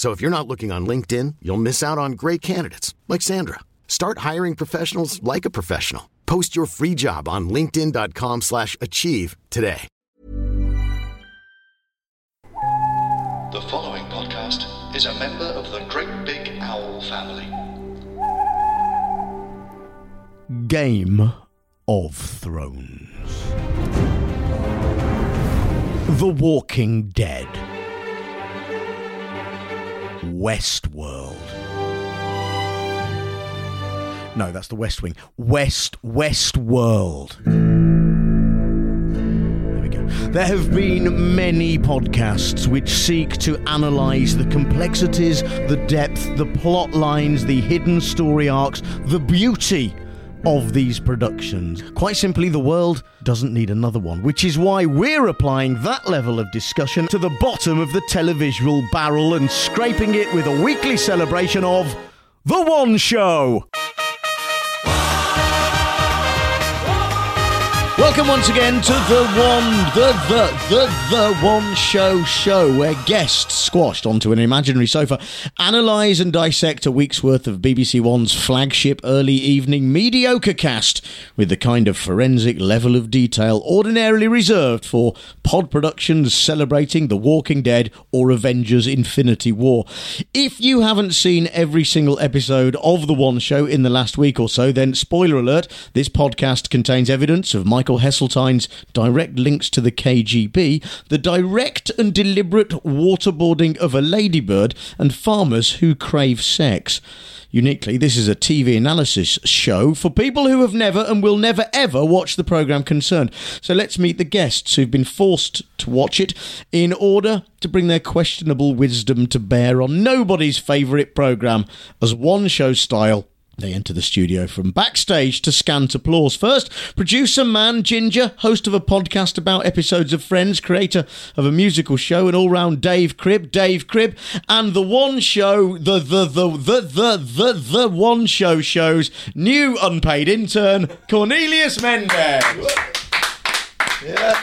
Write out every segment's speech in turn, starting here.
So if you're not looking on LinkedIn, you'll miss out on great candidates like Sandra. Start hiring professionals like a professional. Post your free job on linkedin.com/achieve slash achieve today. The following podcast is a member of the Great Big Owl family. Game of Thrones. The Walking Dead. Westworld. No, that's the West Wing. West Westworld. There we go. There have been many podcasts which seek to analyze the complexities, the depth, the plot lines, the hidden story arcs, the beauty of these productions. Quite simply, the world doesn't need another one, which is why we're applying that level of discussion to the bottom of the televisual barrel and scraping it with a weekly celebration of The One Show. Welcome once again to the one, the the the the one show show, where guests squashed onto an imaginary sofa analyse and dissect a week's worth of BBC One's flagship early evening mediocre cast with the kind of forensic level of detail ordinarily reserved for pod productions celebrating The Walking Dead or Avengers: Infinity War. If you haven't seen every single episode of the One Show in the last week or so, then spoiler alert: this podcast contains evidence of Michael Heseltine's direct links to the KGB, the direct and deliberate waterboarding of a ladybird, and farmers who crave sex. Uniquely, this is a TV analysis show for people who have never and will never ever watch the programme concerned. So let's meet the guests who've been forced to watch it in order to bring their questionable wisdom to bear on nobody's favourite programme as one show style. They enter the studio from backstage to scant applause. First, producer Man Ginger, host of a podcast about episodes of Friends, creator of a musical show, and all round Dave Cribb, Dave Cribb, and the one show, the the the the the the the one show shows new unpaid intern Cornelius Mendez. Yeah.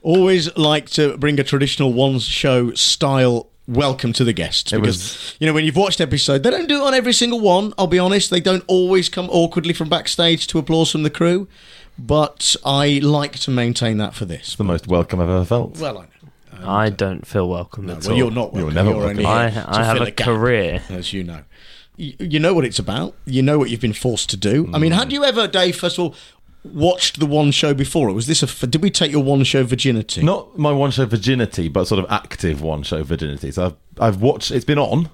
Always like to bring a traditional one show style welcome to the guests because you know when you've watched episode they don't do it on every single one i'll be honest they don't always come awkwardly from backstage to applause from the crew but i like to maintain that for this the most welcome I've ever felt. well i know I don't feel welcome at well all. you're not You're never You're welcome. only I, I have fill a gap, career. as you know you, you know what it's about you know what you've been forced to do i mean mm. had you ever dave first of all watched the one show before or was this a did we take your one show virginity? Not my one show virginity, but sort of active one show virginity. So I've, I've watched, it's been on,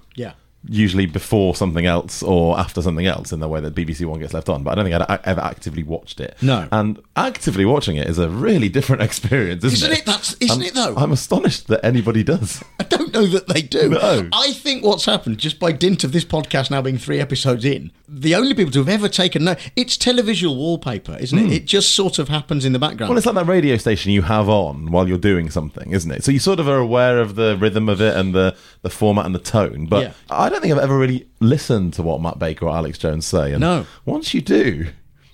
usually before something else or after something else in the way that BBC One gets left on. But I don't think I'd ever actively watched it. No. And actively watching it is a really different experience, isn't, Isn't it? That's- isn't I'm- it though? I'm astonished that anybody does. I don't know that they do. No. I think what's happened, just by dint of this podcast now being three episodes in, the only people to have ever taken note, it's televisual wallpaper, isn't it? It just sort of happens in the background. Hmm. Well, it's like that radio station you have on while you're doing something, isn't it? So you sort of are aware of the rhythm of it and the, the format and the tone. But Yeah. I don't think I've ever really listened to what Matt Baker or Alex Jones say. And No. Once you do,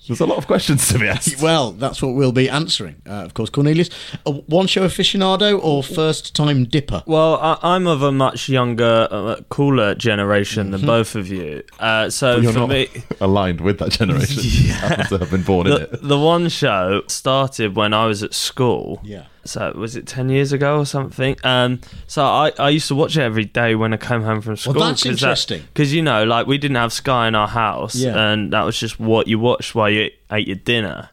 there's a lot of questions to be asked. well, that's what we'll be answering. Uh, of course, Cornelius, a one show aficionado or first time dipper? Well, I, I'm of a much younger, uh, cooler generation than both of you. Uh, so You're for not me, aligned with that generation. Happen to have been born in the, it. the one show started when I was at school. Yeah. So was it ten years ago or something? Um, so I, I used to watch it every day when I came home from school. well, that's interesting. Because you know, like we didn't have Sky in our house, Yeah. and that was just what you watched while you ate your dinner.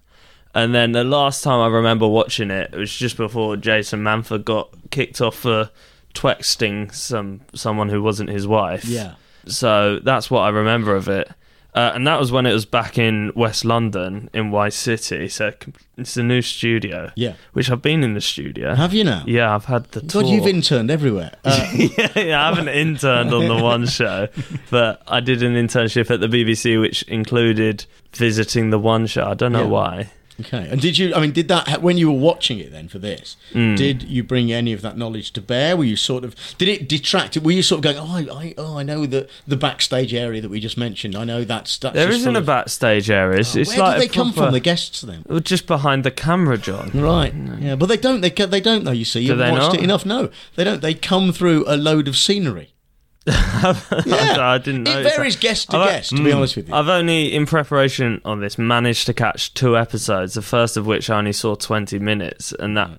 And then the last time I remember watching it, it was just before Jason Manford got kicked off for twexting some someone who wasn't his wife. Yeah. So that's what I remember of it. Uh, and that was when it was back in West London, in White City. So it's a new studio. Yeah. Which I've been in the studio. Have you now? Yeah, I've had the tour. God, you've interned everywhere. Uh, yeah, yeah, I haven't interned on the one show, but I did an internship at the BBC, which included visiting the one show. I don't know Yeah. why. Okay. And did you? I mean, did that when you were watching it then for this? Hmm. Did you bring any of that knowledge to bear? Were you sort of? Did it detract? Were you sort of going? Oh, I, I oh, I know the the backstage area that we just mentioned. I know that's that's. There isn't a of- backstage area. It's, Oh, it's where like did a they come proper- from? The guests then. Well, just behind the camera, John. Right. Yeah, but they don't. They they don't though. You see, you've watched not? it enough. No, they don't. They come through a load of scenery. Yeah, I didn't know. It varies guest to I've- guest. To be mm. honest with you, I've only, in preparation on this, managed to catch two episodes. The first of which I only saw twenty minutes, and that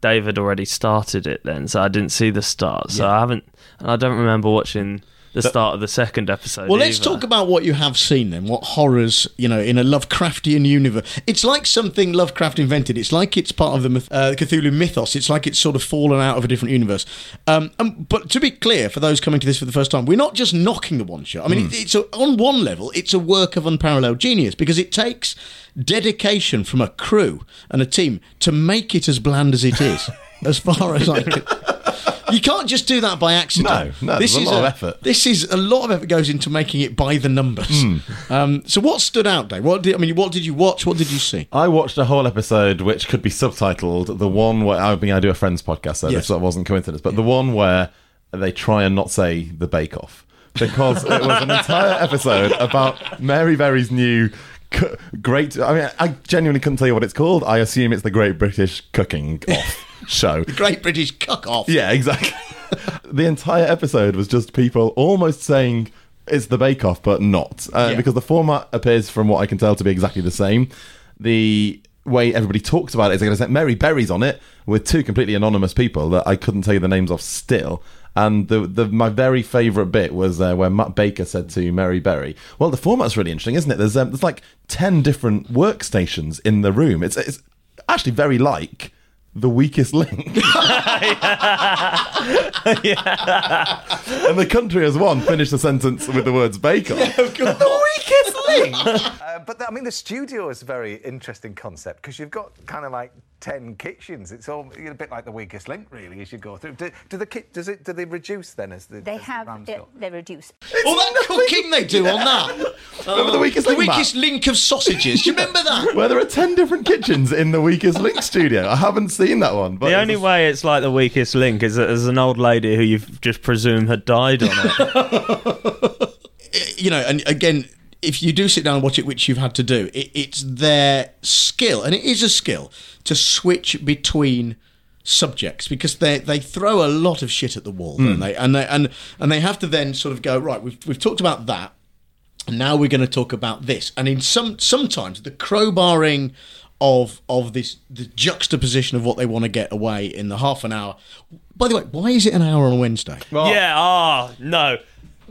David already started it then, so I didn't see the start. So I haven't, and I don't remember watching the start of the second episode. Well, let's talk about what you have seen then. What horrors, you know, in a Lovecraftian universe. It's like something Lovecraft invented. It's like it's part of the myth- uh, Cthulhu mythos. It's like it's sort of fallen out of a different universe. Um, um, but to be clear, for those coming to this for the first time, we're not just knocking the one shot. I mean, it, it's a, on one level, it's a work of unparalleled genius because it takes dedication from a crew and a team to make it as bland as it is. as far as I can. You can't just do that by accident. No, no, there's a lot of effort. This is a lot of effort goes into making it by the numbers. Hmm. Um, so what stood out, Dave? What did I mean? What did you watch? What did you see? I watched a whole episode which could be subtitled the one where I mean I do a friends podcast, so Yes. this wasn't coincidence, but the one where they try and not say the Bake Off because it was an entire episode about Mary Berry's new. Great. I mean, I genuinely couldn't tell you what it's called. I assume it's the Great British Cooking Off show. The Great British Cook Off. Yeah, exactly. the entire episode was just people almost saying it's the Bake Off, but not. Uh, Yeah. Because the format appears, from what I can tell, to be exactly the same. The way everybody talks about it is they're going to set Mary Berry's on it with two completely anonymous people that I couldn't tell you the names of still. And the, the my very favourite bit was uh, where Matt Baker said to Mary Berry, "Well, the format's really interesting, isn't it? There's um, there's like ten different workstations in the room. It's it's actually very like the weakest link." yeah. And the country as one finished the sentence with the words bake off. the weakest link. Uh, but the, I mean, the studio is a very interesting concept because you've got kind of like ten kitchens. It's all a bit like the weakest link, really, as you go through. Do, do the ki- does it do they reduce then as the They as the have rams uh, go? they reduce. All that cooking they do on that. Remember the weakest The link, Matt? weakest link of sausages. Do you remember that? Where there are 10 different kitchens in the weakest link studio. I haven't seen that one. But The only just- way it's like the weakest link is that there's an old lady who you've just presumed had died on it. you know, and again, if you do sit down and watch it, which you've had to do, it, it's their skill, and it is a skill to switch between subjects because they they throw a lot of shit at the wall, don't they? And they and and they have to then sort of go right. We've we've talked about that. and Now we're going to talk about this, and in some sometimes the crowbarring of of this the juxtaposition of what they want to get away in the half an hour. By the way, why is it an hour on a Wednesday? Yeah, ah, no.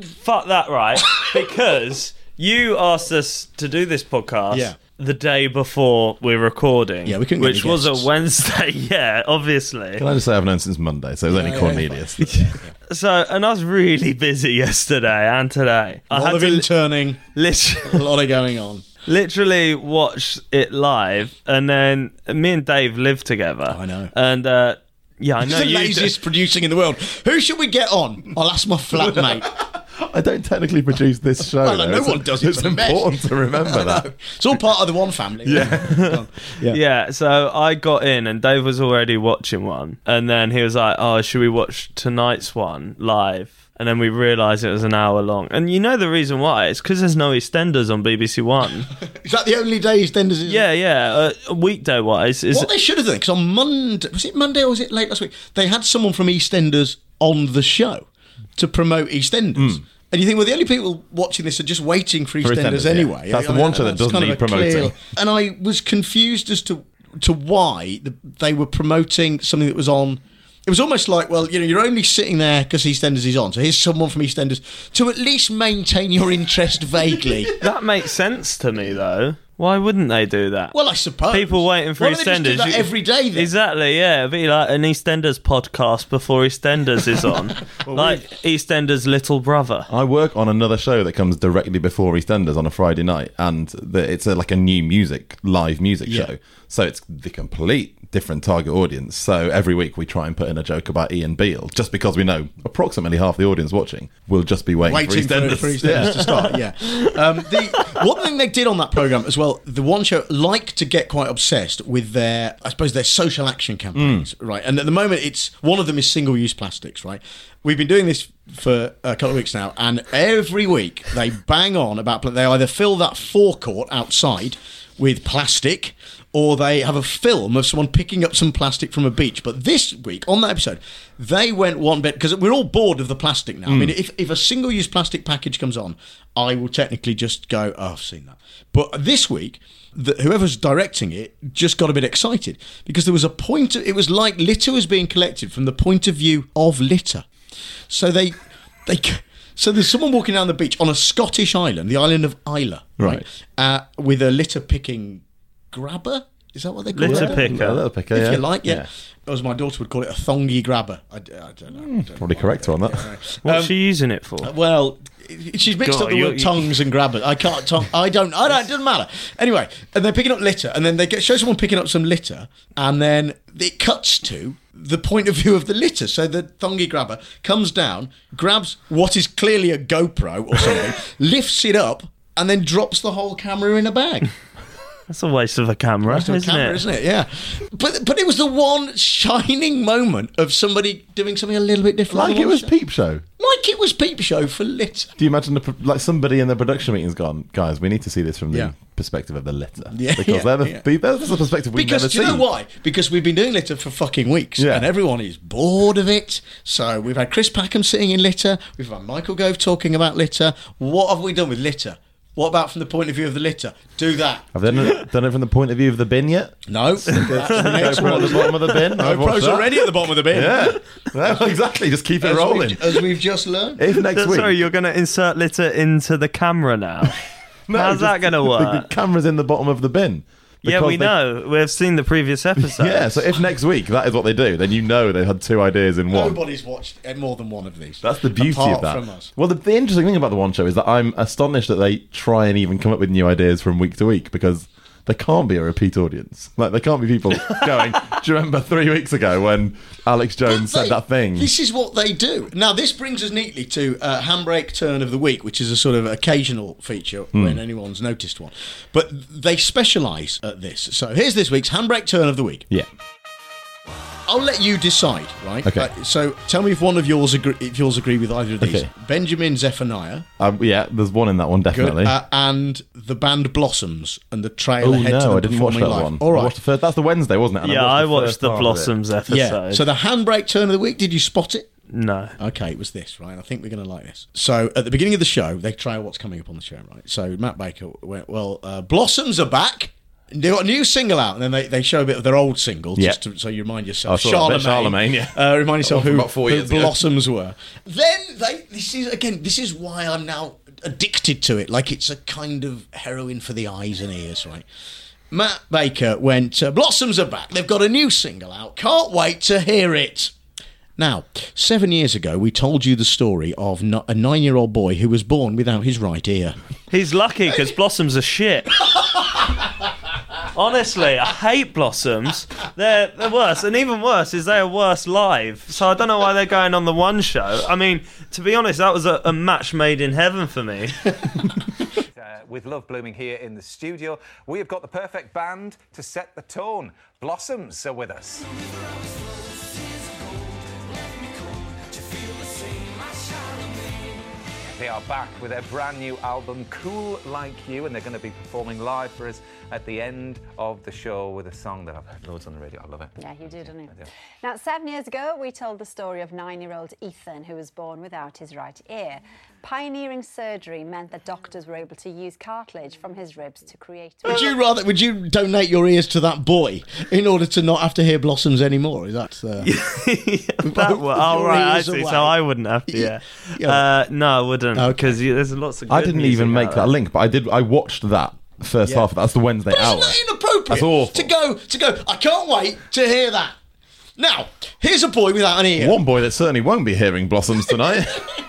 Fuck that, right? because you asked us to do this podcast Yeah. the day before we're recording. Yeah, we couldn't get Which any was guests. a Wednesday, yeah, obviously. Can I just say I've known since Monday, so it was only Cornelius. So, and I was really busy yesterday and today. I A lot had of to interning, literally, a lot of going on. literally watch it live, and then me and Dave live together. I know. And, uh, yeah, I know the you. laziest producing in the world. Who should we get on? I'll ask my flatmate. I don't technically produce this show. Well, no, though. no It's- one does it It's for the important to remember that. it's all part of the one family. Yeah. Yeah, so I got in and Dave was already watching one. And then he was like, Oh, should we watch tonight's one live? And then we realised it was an hour long. And you know the reason why? It's because there's no EastEnders on BBC One. Is that the only day EastEnders is? yeah, yeah. Uh, weekday wise, is What they should have done, because on Monday, was it Monday or was it late last week? They had someone from EastEnders on the show to promote EastEnders. Mm. And you think, well, the only people watching this are just waiting for For EastEnders EastEnders, yeah. anyway. That's the one show that doesn't kind of need a clear- promoting. And I was confused as to to why the, they were promoting something that was on. It was almost like, well, you know, you're only sitting there because EastEnders is on. So here's someone from EastEnders to at least maintain your interest vaguely. that makes sense to me though. Why wouldn't they do that? Well, I suppose People waiting for Why don't they just do EastEnders. that You- every day. Then? Exactly, yeah. It'd be like an EastEnders podcast before EastEnders is on. like EastEnders' little brother. I work on another show that comes directly before EastEnders on a Friday night, and the, it's a, like a new music, live music Yeah. show. So it's the complete different target audience. So every week we try and put in a joke about Ian Beale, just because we know approximately half the audience watching will just be waiting, waiting for EastEnders. for EastEnders to start. Yeah. Um, the one thing they did on that program as well, the one show like to get quite obsessed with their, I suppose, their social action campaigns, right? And at the moment, it's one of them is single-use plastics, right? We've been doing this for a couple of weeks now, and every week they bang on about they either fill that forecourt outside with plastic or they have a film of someone picking up some plastic from a beach. But this week, on that episode, they went one bit because we're all bored of the plastic now. I mean, if, if a single use plastic package comes on, I will technically just go, oh, I've seen that. But this week, the, whoever's directing it just got a bit excited because there was a point, it was like litter was being collected from the point of view of litter. So they, they, so there's someone walking down the beach on a Scottish island, the island of Islay, right, Right. Uh, with a litter picking grabber. Is that what they call it? Litter it? picker. A little picker, If yeah. you like, yeah. Yeah. As my daughter would call it, a thongy grabber. I, d- I don't know. I don't know Probably why. correct her on that. What's Um, she using it for? Well, she's mixed God, up the you- word you- tongues and grabber. I can't. Tongue, I don't. I don't. It doesn't matter. Anyway, and they're picking up litter, and then they get show someone picking up some litter, and then it cuts to the point of view of the litter. So the thongy grabber comes down, grabs what is clearly a GoPro or something, lifts it up, and then drops the whole camera in a bag. That's a waste of a camera, Waste of a isn't camera, it? isn't it? Yeah. But but it was the one shining moment of somebody doing something a little bit different. Like it was show. Peep Show. Like it was Peep Show for litter. Do you imagine the, like somebody in the production meeting's gone, guys? We need to see this from the Yeah. perspective of the litter, Yeah, because yeah, they're the, yeah. that's the perspective we've Because never do you know why? Because we've been doing litter for fucking weeks, Yeah. and everyone is bored of it. So we've had Chris Packham sitting in litter. We've had Michael Gove talking about litter. What have we done with litter? What about from the point of view of the litter? Do that. Have they done it, done it from the point of view of the bin yet? No, that's the next GoPro at one. the bottom of the bin. I'd watch GoPro's that. already at the bottom of the bin. Yeah, No, exactly. Just keep it As rolling. we've, as we've just learned. If next week, Sorry, you're going to insert litter into the camera now. No, How's just that going to work? The camera's in the bottom of the bin. Yeah, we they- know. We've seen the previous episode. Yeah, so if next week that is what they do, then you know they had two ideas in one. Nobody's watched uh, more than one of these. That's the beauty apart of that. From us. Well, the, the interesting thing about the one show is that I'm astonished that they try and even come up with new ideas from week to week because there can't be a repeat audience. Like there can't be people going. Do you remember three weeks ago when Alex Jones But said that thing? This is what they do. Now, this brings us neatly to uh, Handbrake Turn of the Week, which is a sort of occasional feature Hmm. when anyone's noticed one. But they specialise at this. So here's this week's Handbrake Turn of the Week. yeah. I'll let you decide, right? Okay. Uh, so tell me if one of yours agree, if yours agree with either of these. Okay. Benjamin Zephaniah, Um, yeah, there's one in that one good, definitely. uh, and the band Blossoms and the trail oh ahead to no, the I didn't watch that performing live. one. All I watched the first, that's the Wednesday, wasn't it? And Yeah, I watched the half of it. Blossoms episode. yeah. So the Handbrake Turn of the Week. Did you spot it? no. Okay, it was this, right? I think we're going to like this. So at the beginning of the show, they trail what's coming up on the show, right? So Matt Baker went, well, uh, Blossoms are back. They got a new single out, and then they, they show a bit of their old single, Yeah. just to, so you remind yourself. saw that bit, Charlemagne, yeah. Uh, remind yourself Oh, who, about four who ago. Blossoms were. Then they, this is again, this is why I'm now addicted to it. Like it's a kind of heroin for the eyes and ears, right? Matt Baker went, uh, Blossoms are back. They've got a new single out. Can't wait to hear it. Now, seven years ago, we told you the story of no- a nine year old boy who was born without his right ear. He's lucky because Blossoms are shit. Honestly, I hate Blossoms. They're they're worse, and even worse is they are worse live. So I don't know why they're going on the one show. I mean, to be honest, that was a, a match made in heaven for me. Uh, with love blooming here in the studio, we have got the perfect band to set the tone. Blossoms are with us. They are back with their brand new album, Cool Like You, and they're going to be performing live for us at the end of the show with a song that I've heard loads on the radio. I love it. Yeah, you do, don't you? do. Now, seven years ago, we told the story of nine-year-old Ethan, who was born without his right ear. Pioneering surgery meant that doctors were able to use cartilage from his ribs to create. Would you rather? Would you donate your ears to that boy in order to not have to hear Blossoms anymore? Is that? Uh, that wa- oh right, I see. So I wouldn't have to. Yeah. Yeah. Uh, no, I wouldn't Okay. because you, there's lots of. I didn't music even make that there. link, but I did. I watched that first Yeah. half of that. That's the Wednesday But hour. isn't that inappropriate? That's awful. To go, to go. I can't wait to hear that. Now, here's a boy without an ear. One boy that certainly won't be hearing Blossoms tonight.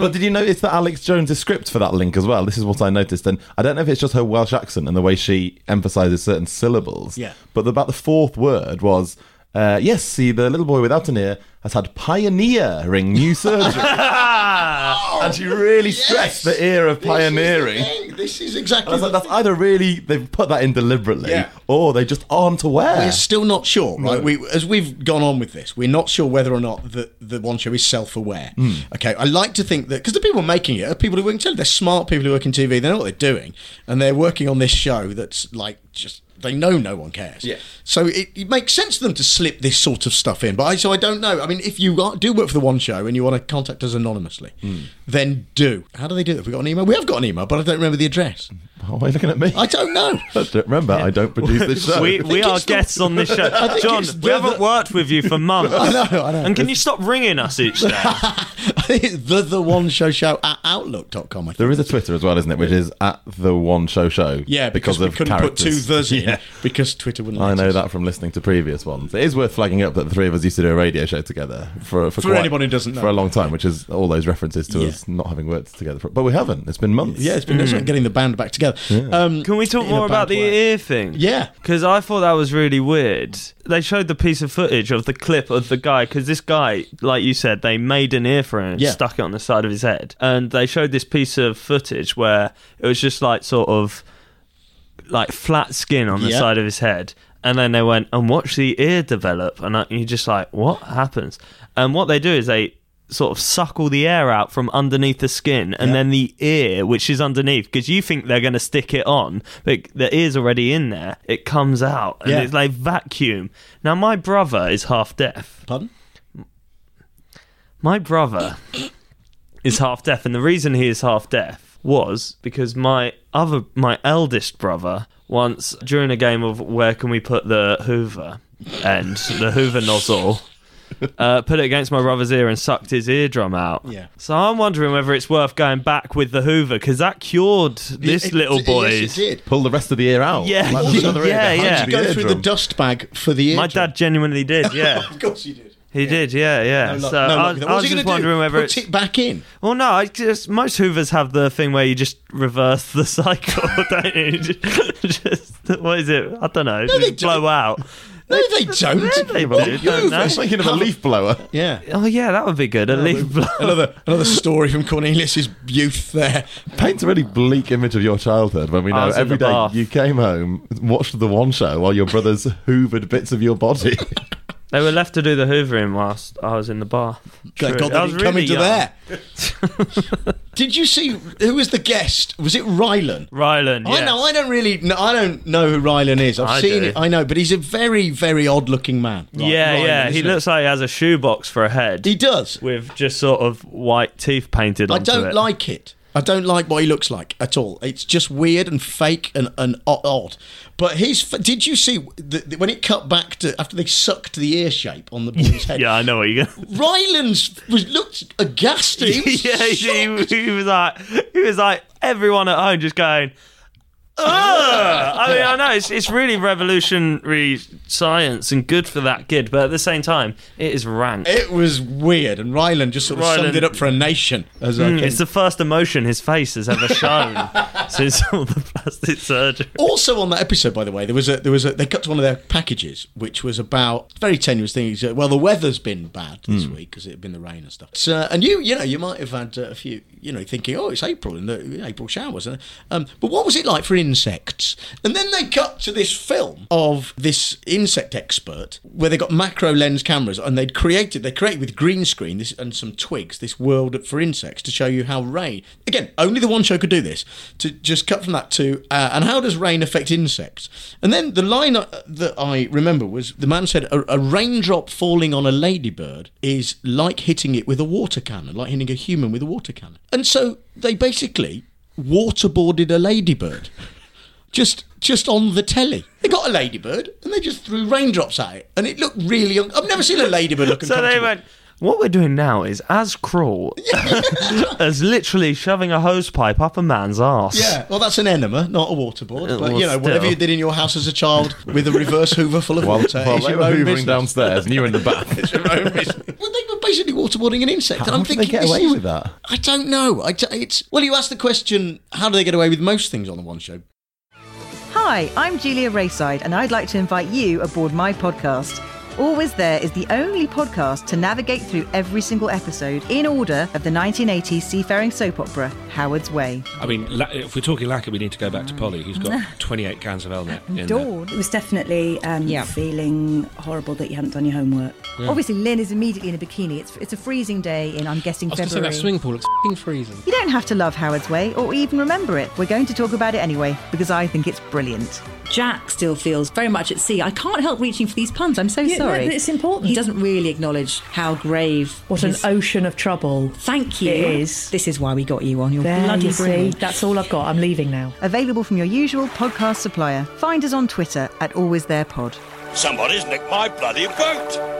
But did you notice that Alex Jones' script for that link as well? This is what I noticed, and I don't know if it's just her Welsh accent and the way she emphasises certain syllables. Yeah. But about the fourth word was, uh, yes, see, the little boy without an ear has had pioneering new surgery. and she really stressed the ear of pioneering. This is. This is exactly. like, that's either really they've put that in deliberately, Yeah. or they just aren't aware. We're still not sure, right? We, as we've gone on with this, we're not sure whether or not the, the one show is self-aware. Hmm. Okay, I like to think that because the people making it are people who work in television. They're smart people who work in TV. They know what they're doing, and they're working on this show that's like just they know no one cares. Yeah. So it, it makes sense to them to slip this sort of stuff in. But I, so I don't know. I mean, if you are, do work for the one show and you want to contact us anonymously, Hmm. then do. How do they do it? Have we got an email? We have got an email, but I don't remember the address. Oh, why are you looking at me? I don't know. I don't remember, I don't produce this show. We, we are it's the- guests on this show. John, it's we the- haven't worked with you for months. I know, I know. And can you stop ringing us each day? I think it's the the one show show at outlook.com. I think. There is a Twitter as well, isn't it? Which is at the one show show. Yeah, because, we of couldn't characters. put two thes in Yeah. because Twitter wouldn't. I know us. that from listening to previous ones. It is worth flagging up that the three of us used to do a radio show together for for, For quite- anyone who doesn't know. for a long time, which is all those references to Yeah. us not having worked together. For, but we haven't. It's been months. Yeah, it's been it's like getting the band back together. Um, Can we talk more about the way. ear thing? Yeah. Because I thought that was really weird. They showed the piece of footage of the clip of the guy, because this guy, like you said, they made an ear for him and Yeah. stuck it on the side of his head. And they showed this piece of footage where it was just like sort of like flat skin on the Yeah. side of his head. And then they went and watch the ear develop. And I- you're just like, what happens? And what they do is they sort of suck all the air out from underneath the skin and Yeah. then the ear which is underneath because you think they're going to stick it on but the ear's already in there it comes out and Yeah. it's like vacuum now my brother is half deaf Pardon? my brother is half deaf and the reason he is half deaf was because my other my eldest brother once during a game of where can we put the hoover and the hoover nozzle uh, put it against my brother's ear and sucked his eardrum out. Yeah. So I'm wondering whether it's worth going back with the Hoover because that cured this It- little it- boy's. Yes, it did. Pull the rest of the ear out. Yeah, Like, pull the other ear yeah, behind yeah. Go through the dust bag for the ear. My dad genuinely did. Yeah, Of course you did. He did. Yeah, yeah. No luck- so no I, luck was- I was just wondering do? whether Put it's. it back in. Well, no, I just most Hoovers have the thing where you just reverse the cycle, don't you? Just, just- what is it? I don't know. they just blow don't. out. No, they don't. Yeah, they Well, do, you- don't they? I was thinking of a leaf blower. Yeah. Oh yeah, that would be good. A leaf blow. Another another story from Cornelius's youth there. Paints a really bleak image of your childhood when we know was in every the day bath. you came home, watched the one show while your brothers hoovered bits of your body. They were left to do the hoovering whilst I was in the bath. Thank True. God I was didn't come really into there. Did you see who was the guest? Was it Rylan? Rylan, I yes. know. I don't really. Know, I don't know who Rylan is. I've I seen do. it. I know, but he's a very, very odd-looking man. Ry- yeah, Rylan, yeah. He looks like he has a shoebox for a head He does. with just sort of white teeth painted I don't it. like it. I don't like what he looks like at all. It's just weird and fake and, and odd. But he's. Did you see the, the- when it cut back to after they sucked the ear shape on the boy's head? Yeah, I know what you're going. Rylan's was looked aghast. He was yeah, he, he was like, he was like, everyone at home just going. Ugh! I mean, I know it's it's really revolutionary science and good for that kid, but at the same time, it is rank. It was weird, and Rylan just sort of summed it up for a nation. As I Mm, can- it's the first emotion his face has ever shown since all the plastic surgery. Also on that episode, by the way, there was a there was a they cut to one of their packages, which was about very tenuous things. Uh, Well, the weather's been bad this Hmm. week because it had been the rain and stuff. So, and you you know you might have had uh, a few you know thinking oh it's April and the April showers. Um, but what was it like for insects? And then they cut to this film of this insect expert where they got macro lens cameras and they'd created they created with green screen this and some twigs this world for insects to show you how rain again only the one show could do this to just cut from that to uh, and how does rain affect insects and then the line uh, that I remember was the man said a, a raindrop falling on a ladybird is like hitting it with a water cannon like hitting a human with a water cannon and so they basically waterboarded a ladybird just just on the telly. They got a ladybird and they just threw raindrops at it, and it looked really. Un- I've never seen a ladybird looking. So they went, What we're doing now is as cruel as literally shoving a hose pipe up a man's ass. Yeah, well, that's an enema, not a waterboard. Uh, But well, you know, whatever you did in your house as a child with a reverse Hoover full of While, water, while is they were own hoovering business. downstairs and you were in the bath. It's your own business. Well, they were basically waterboarding an insect. and How I'm did they thinking, get away is- with that? I don't know. I d- it's well, you asked the question: How do they get away with most things on the one show? Hi, I'm Julia Raeside, and I'd like to invite you aboard my podcast. Always There is the only podcast to navigate through every single episode in order of the 1980s seafaring soap opera, Howard's Way. I mean, if we're talking lacquer, we need to go back to Polly, who's got 28 cans of Elnett in there. Dawn. It was definitely um, Yeah. feeling horrible that you hadn't done your homework. Obviously, Lynn is immediately in a bikini. It's, it's a freezing day in, I'm guessing, I was going to say February. that swimming pool looks fing freezing. You don't have to love Howard's Way or even remember it. We're going to talk about it anyway because I think it's brilliant. Jack still feels very much at sea. I can't help reaching for these puns. I'm so Yeah, sorry. No, it's important. He doesn't really acknowledge how grave. What his- an ocean of trouble. Thank you. It is. This is why we got you on your There bloody you see. That's all I've got. I'm leaving now. Available from your usual podcast supplier. Find us on Twitter at Always There Pod. Somebody's nicked my bloody boat!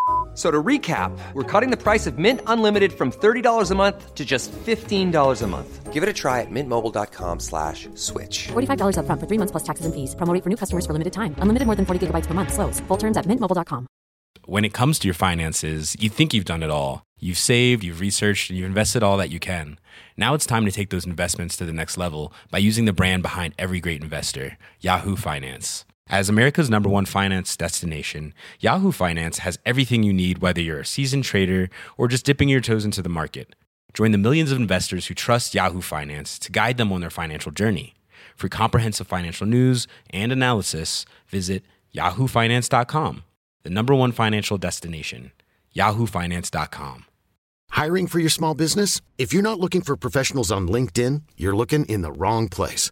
F- So to recap, we're cutting the price of Mint Unlimited from $30 a month to just $15 a month. Give it a try at mintmobile.com slash switch. $45 upfront for three months plus taxes and fees. Promo rate for new customers for limited time. Unlimited more than 40 gigabytes per month. Slows. Full terms at mintmobile.com. When it comes to your finances, you think you've done it all. You've saved, you've researched, and you've invested all that you can. Now it's time to take those investments to the next level by using the brand behind every great investor, Yahoo Finance. As America's number one finance destination, Yahoo Finance has everything you need, whether you're a seasoned trader or just dipping your toes into the market. Join the millions of investors who trust Yahoo Finance to guide them on their financial journey. For comprehensive financial news and analysis, visit yahoofinance.com, the number one financial destination, yahoofinance.com. Hiring for your small business? If you're not looking for professionals on LinkedIn, you're looking in the wrong place.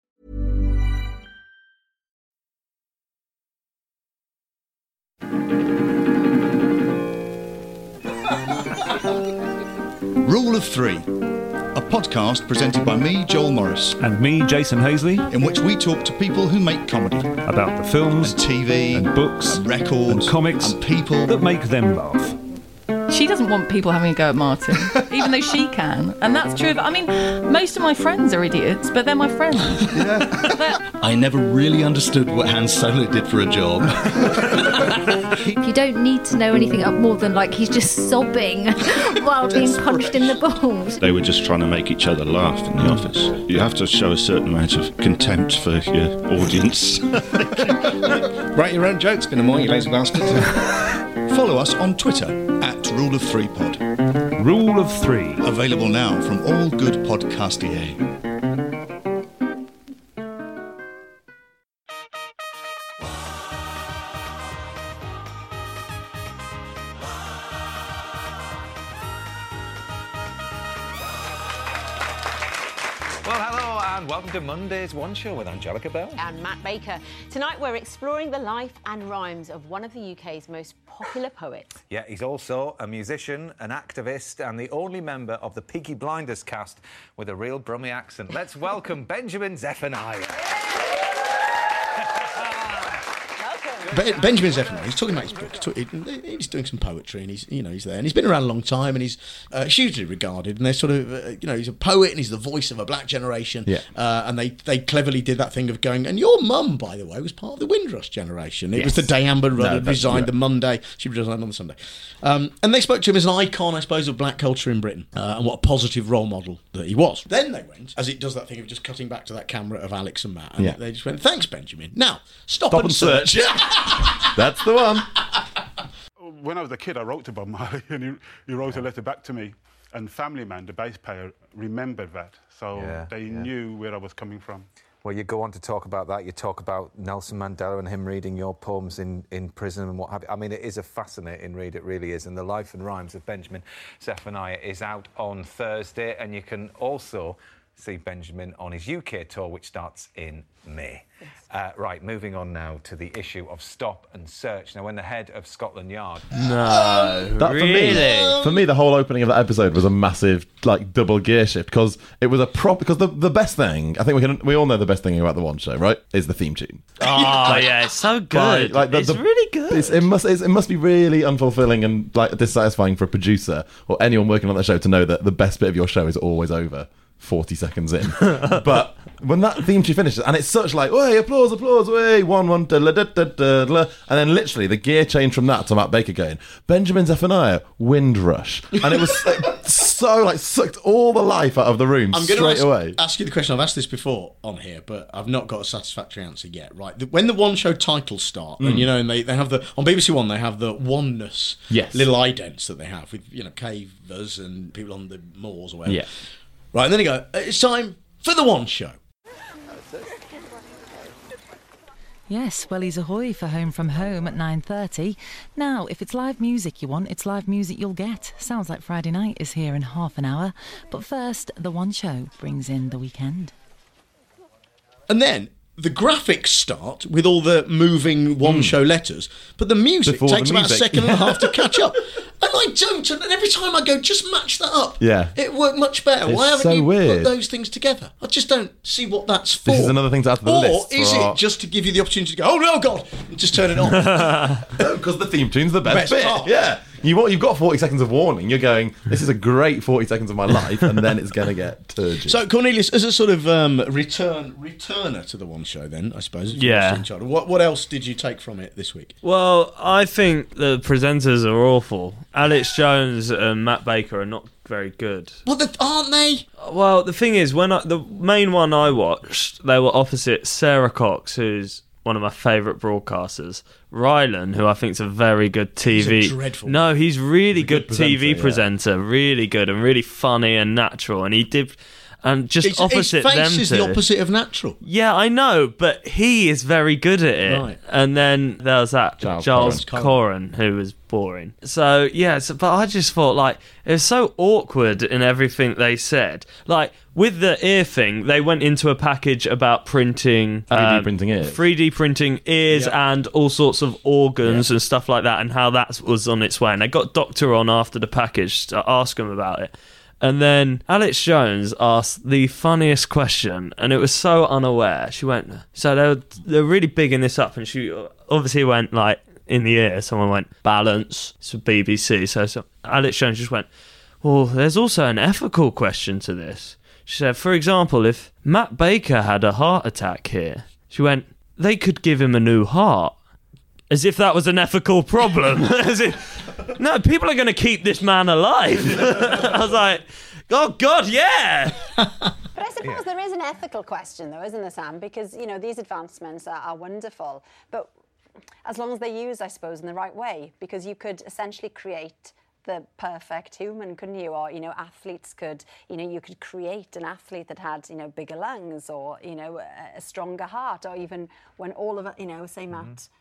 Rule of Three, a podcast presented by me, Joel Morris. And me, Jason Hazeley. In which we talk to people who make comedy. About the films, and TV, and books, and records, and comics, and people that make them laugh. She doesn't want people having a go at Martin, even though she can. And that's true. of- I mean, most of my friends are idiots, but they're my friends. I never really understood what Han Solo did for a job. You don't need to know anything up more than like he's just sobbing while being punched in the balls. They were just trying to make each other laugh in the office. You have to show a certain amount of contempt for your audience. Write your own jokes, been a more, you lazy bastard. Follow us on Twitter at Rule of Three Pod. Rule of Three. Available now from all good podcastier. Welcome to Monday's One Show with Angelica Bell. and Matt Baker. Tonight we're exploring the life and rhymes of one of the UK's most popular poets. Yeah, he's also a musician, an activist, and the only member of the Peaky Blinders cast with a real Brummie accent. Let's welcome Benjamin Zephaniah. Be- Benjamin Zephaniah, he's talking about his book. He's, doing some poetry, and he's you know he's there, and he's been around a long time, and he's uh, hugely regarded. And they're sort of uh, you know he's a poet, and he's the voice of a black generation. Yeah. Uh, and they they cleverly did that thing of going. And your mum, by the way, was part of the Windrush generation. It was the Yes. day Amber Rudd No, resigned yeah. the Monday. She resigned on the Sunday. Um, and they spoke to him as an icon, I suppose, of black culture in Britain, uh, and what a positive role model that he was. Then they went, as it does that thing of just cutting back to that camera of Alex and Matt, and Yeah. they just went, "Thanks, Benjamin. Now stop, Stop and and search. search." That's the one. when I was a kid, I wrote to Bob Marley, and he, he wrote a letter back to me. And Family Man, the bass player, remembered that, so Yeah, they yeah. knew where I was coming from. Well, you go on to talk about that. You talk about Nelson Mandela and him reading your poems in, in prison and what have you. I mean, it is a fascinating read, it really is. And The Life and Rhymes of Benjamin Zephaniah is out on Thursday. And you can also see Benjamin on his UK tour, which starts in May. Uh, right, moving on now to the issue of stop and search. Now, when the head of Scotland Yard. No, That, for me, for me, the whole opening of that episode was a massive like double gear shift because it was a prop. Because the, the best thing, I think we can we all know the best thing about the one show, right? Is the theme tune. Oh yeah, it's so good. Like, the- it's the- really good. It's, it must it's, it must be really unfulfilling and like dissatisfying for a producer or anyone working on the show to know that the best bit of your show is always over. 40 seconds in. but when that theme tune finishes, and it's such like, hey, applause, applause, hey, one, one, da, da, da, da, da, da," and then literally the gear change from that to Matt Baker going, Benjamin Zephaniah, Windrush. And it was like, so, like, sucked all the life out of the room I'm straight ask, away. ask you the question. I've asked this before on here, but I've not got a satisfactory answer yet. Right, the, when the one show titles start, Mm. and you know, and they, they have the on BBC One, they have the oneness, Yes. little idents that they have with you know cavers and people on the moors or whatever. Yeah. Right, and then you go. "Uh, It's time for the one show. Yes, Wellies Ahoy for Home from Home at 9.30. Now, if it's live music you want, it's live music you'll get. Sounds like Friday night is here in half an hour. But first, the one show brings in the weekend. And then the graphics start with all the moving one hmm. show letters, but the music. Before the takes about a second and a half to catch up. And I don't, and every time I go, just match that up. Yeah. It worked much better. It's Why haven't so you weird. put those things together? I just don't see what that's for. This is another thing to add to the or list. is for it just to give you the opportunity to go, oh no, God, and just turn it on? Because the theme tune's the best, Best bit. part. Yeah. You want, you've got 40 seconds of warning. You're going, this is a great 40 seconds of my life, and then it's going to get turgid. so, Cornelius, as a sort of um, return returner to the one show, then I suppose. Yeah. in What what else did you take from it this week? Well, I think the presenters are awful. Alex Jones and Matt Baker are not very good. Well, the, aren't they? Well, the thing is, when I, the main one I watched, they were opposite Sara Cox, who's one of my favourite broadcasters, Rylan, who I think is a very good TV. He's dreadful No, he's really good, good presenter, TV yeah. presenter, really good and really funny and natural. And he did, and just His- opposite his face them is two. the opposite of natural. Yeah, I know, but he is very good at it. Right. And then there was that Giles Giles, Coren. Coren, who was boring. So yeah, so, but I just thought like it was so awkward in everything they said. Like with the ear thing, they went into a package about printing 3D um, printing ears. 3D printing ears Yeah. and all sorts of organs and stuff like that, and how that was on its way. And they got Doctor on after the package to ask him about it. And then Alex Jones asked the funniest question, and it was so unaware. She went, so they were, they were really bigging this up, and she obviously went like in the ear. Someone went balance. It's for BBC. So, so Alex Jones just went, well, there's also an ethical question to this. She said, for example, if Matt Baker had a heart attack here, she went, they could give him a new heart. As if that was an ethical problem. As if, no, people are going to keep this man alive. I was like, oh, God, yeah. But I suppose there is an ethical question, though, isn't there, Sam? Because you know these advancements are, are wonderful, but as long as they're used, I suppose, in the right way, because you could essentially create the perfect human, couldn't you? Or you know, athletes could, you know, you could create an athlete that had, you know, bigger lungs, or you know, a, a stronger heart, or even when all of it, you know, say Matt. Mm-hmm.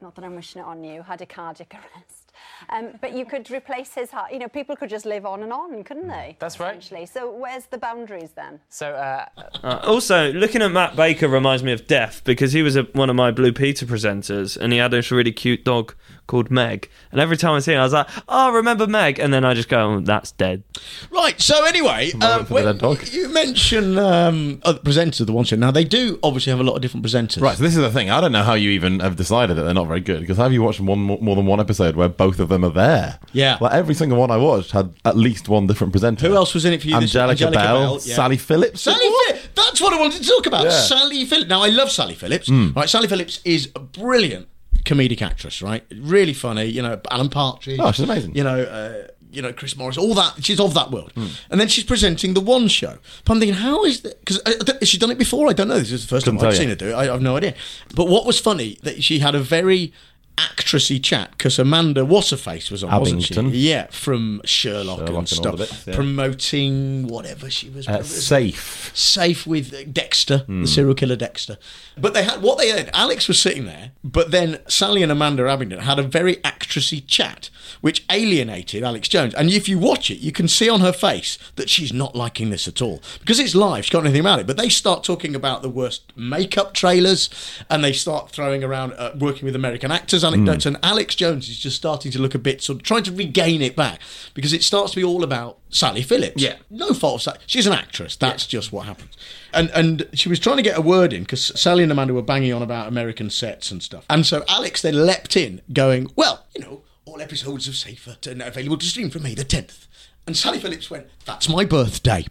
Not that I'm wishing it on you, had a cardiac arrest. Um, but you could replace his heart. You know, people could just live on and on, couldn't they? That's right. Essentially. So where's the boundaries then? So, uh, Uh, also, looking at Matt Baker reminds me of Death because he was a, one of my Blue Peter presenters and he had this really cute dog called Meg. And every time I see it, I was like, oh, remember Meg? And then I just go, oh, that's dead. Right. So anyway, um, for the when dog. you mentioned um, other presenters of the one show. Now they do obviously have a lot of different presenters. Right, so this is the thing. I don't know how you even have decided that they're not very good because have you watched one more, more than one episode where both of them are there? Yeah. like every single one I watched had at least one different presenter. Who else was in it for you? this? Angelica, Bell, yeah. Sally Phillips. Sally Phillips. That's what I wanted to talk about. Yeah. Sally Phillips. Now I love Sally Phillips. Mm. Right. Sally Phillips is brilliant comedic actress. Right. Really funny. You know, Alan Partridge. Oh, she's amazing. You know. Uh, you know, Chris Morris, all that. She's of that world. And then she's presenting the One Show. But I'm thinking, how is that? Because has she done it before? I don't know. This is the 1st Couldn't time I've tell seen her do it. I, I have no idea. But what was funny that she had a very actressy chat because Amanda What's-her-Face was on, wasn't she? Yeah, from Sherlock, Sherlock and and stuff. bits, yeah. Promoting whatever she was. Uh, safe. Safe with Dexter, Hmm. the serial killer Dexter. But they had what they had. Alex was sitting there, but then Sally and Amanda Abbington had a very actressy chat, which alienated Alex Jones. And if you watch it, you can see on her face that she's not liking this at all because it's live. She can't know anything about it. But they start talking about the worst makeup trailers, and they start throwing around uh, working with American actors anecdotes. Hmm. And Alex Jones is just starting to look a bit sort of trying to regain it back because it starts to be all about Sally Phillips. Yeah. no fault of Sally. She's an actress. That's just what happens. And and she was trying to get a word in because Sally and Amanda were banging on about American sets and stuff. And so Alex then leapt in, going, "Well, you know, all episodes of Safer are now available to stream from May the 10th." And Sally Phillips went, "That's my birthday."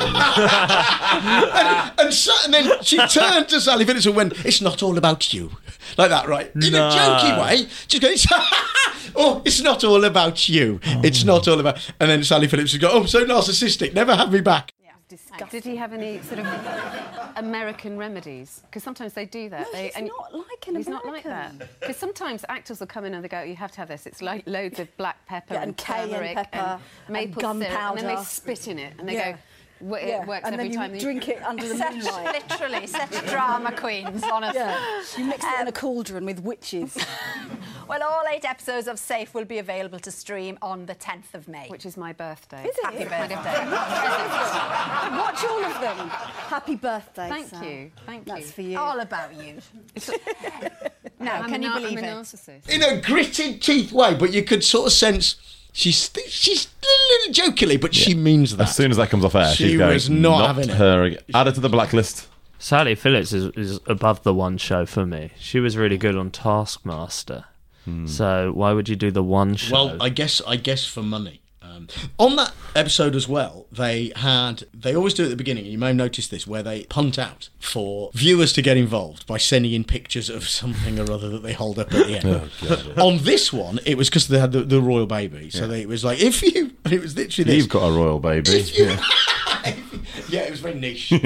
and, and, Sa- and then she turned to Sally Phillips and went, "It's not all about you," like that, right? In No. a jokey way. She's going, "Oh, it's not all about you. It's not all about." And then Sally Phillips would go, "Oh, I'm so narcissistic. Never have me back." Did he have any sort of American remedies? Because sometimes they do that. No, they, he's not like an He's not like that. Because sometimes actors will come in and they go, "You have to have this." It's like loads of black pepper Yeah, and, and turmeric pepper and maple and syrup, and then they spit in it and they Yeah. go. "Wo- It works and every then you time. drink it under the Such- moonlight. literally, such drama queens, honestly. Yeah. You mix it in a um, cauldron with witches. Well, all eight episodes of Safe will be available to stream on the 10th of May. Which is my birthday. Is it? Happy birthday. Watch all of them. Happy birthday. Thank Sam. you. Thank That's you. for you. All about you. now, I'm can a you believe I'm a it? narcissist. in a gritted teeth way, but you could sort of sense she's she's a little jokily, but she means that. As soon as that comes off air, She she's going, was not "Not having it." her again." Add her to the blacklist. Sally Phillips is, is above the one show for me. She was really good on Taskmaster. Hmm. So why would you do the one show? Well, I guess I guess for money. Um, on that episode as well, they had they always do it at the beginning. And you may have noticed this, where they punt out for viewers to get involved by sending in pictures of something or other that they hold up at the end. Oh, God, yeah. On this one, it was because they had the, the royal baby, so Yeah. they, it was like if you, it was literally this. You've got a royal baby. Yeah. yeah, it was very niche. the,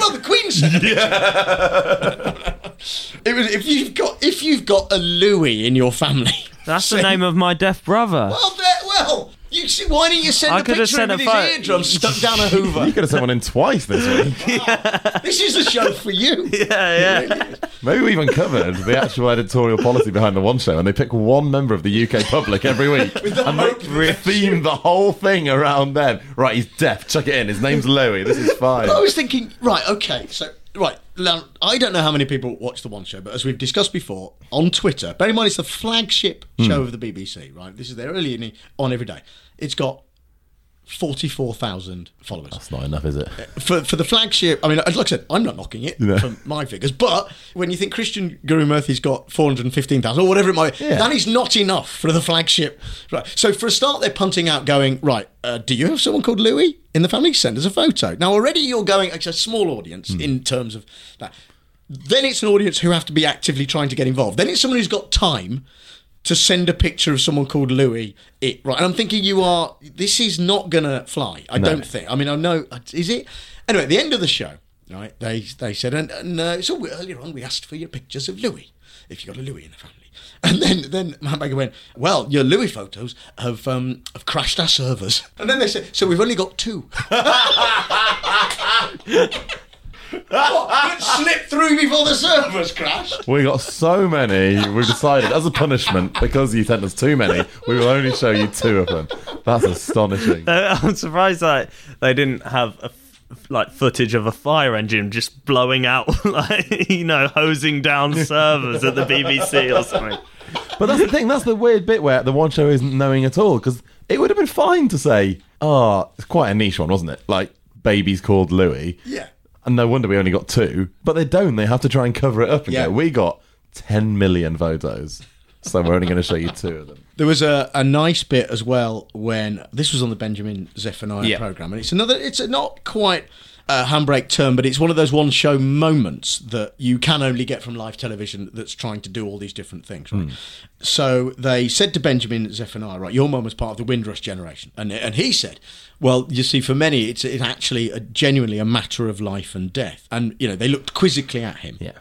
well, the Queen said. it was if you've got if you've got a Louis in your family. That's the name of my deaf brother. Well, there, well, you see, why don't you send I a could have picture of sent him a with his photo. eardrum stuck down a Hoover? You could have sent one in twice this week. this is a show for you. Yeah, yeah. Maybe we even covered the actual editorial policy behind the One Show, and they pick one member of the UK public every week, and they theme the whole thing around them. Right, he's deaf. Chuck it in. His name's Louis. This is fine. I was thinking, right, okay, so right. Now, I don't know how many people watch the One Show, but as we've discussed before on Twitter, bear in mind it's the flagship hmm. show of the BBC, right? This is their early evening on every day. It's got forty-four thousand followers. That's not enough, is it? Uh, for for the flagship, I mean, uh, like I said, I'm not knocking it No. from my figures, but when you think Krishnan Guru-Murthy's got 415,000 or whatever it might be, Yeah. that is not enough for the flagship. Right. So for a start, they're punting out, going right. Uh, do you have someone called Louis in the family? Send us a photo. Now already you're going. It's a small audience hmm. in terms of that. Then it's an audience who have to be actively trying to get involved. Then it's someone who's got time to send a picture of someone called Louis. It right, and I'm thinking you are. This is not gonna fly. I No. don't think. I mean, I know. Is it? Anyway, at the end of the show, right? They they said, and, and uh, so earlier on we asked for your pictures of Louis, if you got a Louis in the family. And then then Matt Baker went, well, your Louis photos have um, have crashed our servers. And then they said, so we've only got two. what? It slipped through before the servers crashed. We got so many. We've decided, as a punishment, because you sent us too many, we will only show you two of them. That's astonishing. Uh, I'm surprised that they didn't have a f- like footage of a fire engine just blowing out, like you know, hosing down servers at the BBC or something. But that's the thing. That's the weird bit where the one show isn't knowing at all. Because it would have been fine to say, "Oh, it's quite a niche one, wasn't it?" Like baby's called Louis. Yeah. And no wonder we only got two. But they don't. They have to try and cover it up and Yeah. go, "We got ten million photos, so we're only going to show you two of them." There was a, a nice bit as well when this was on the Benjamin Zephaniah Yeah. program, and it's another. It's a not quite a handbrake term, but it's one of those one show moments that you can only get from live television that's trying to do all these different things. Right? Hmm. So they said to Benjamin Zephaniah, "Right, your mum was part of the Windrush generation," and and he said, "Well, you see, for many, it's it's actually a, genuinely a matter of life and death." And you know, they looked quizzically at him. Yeah.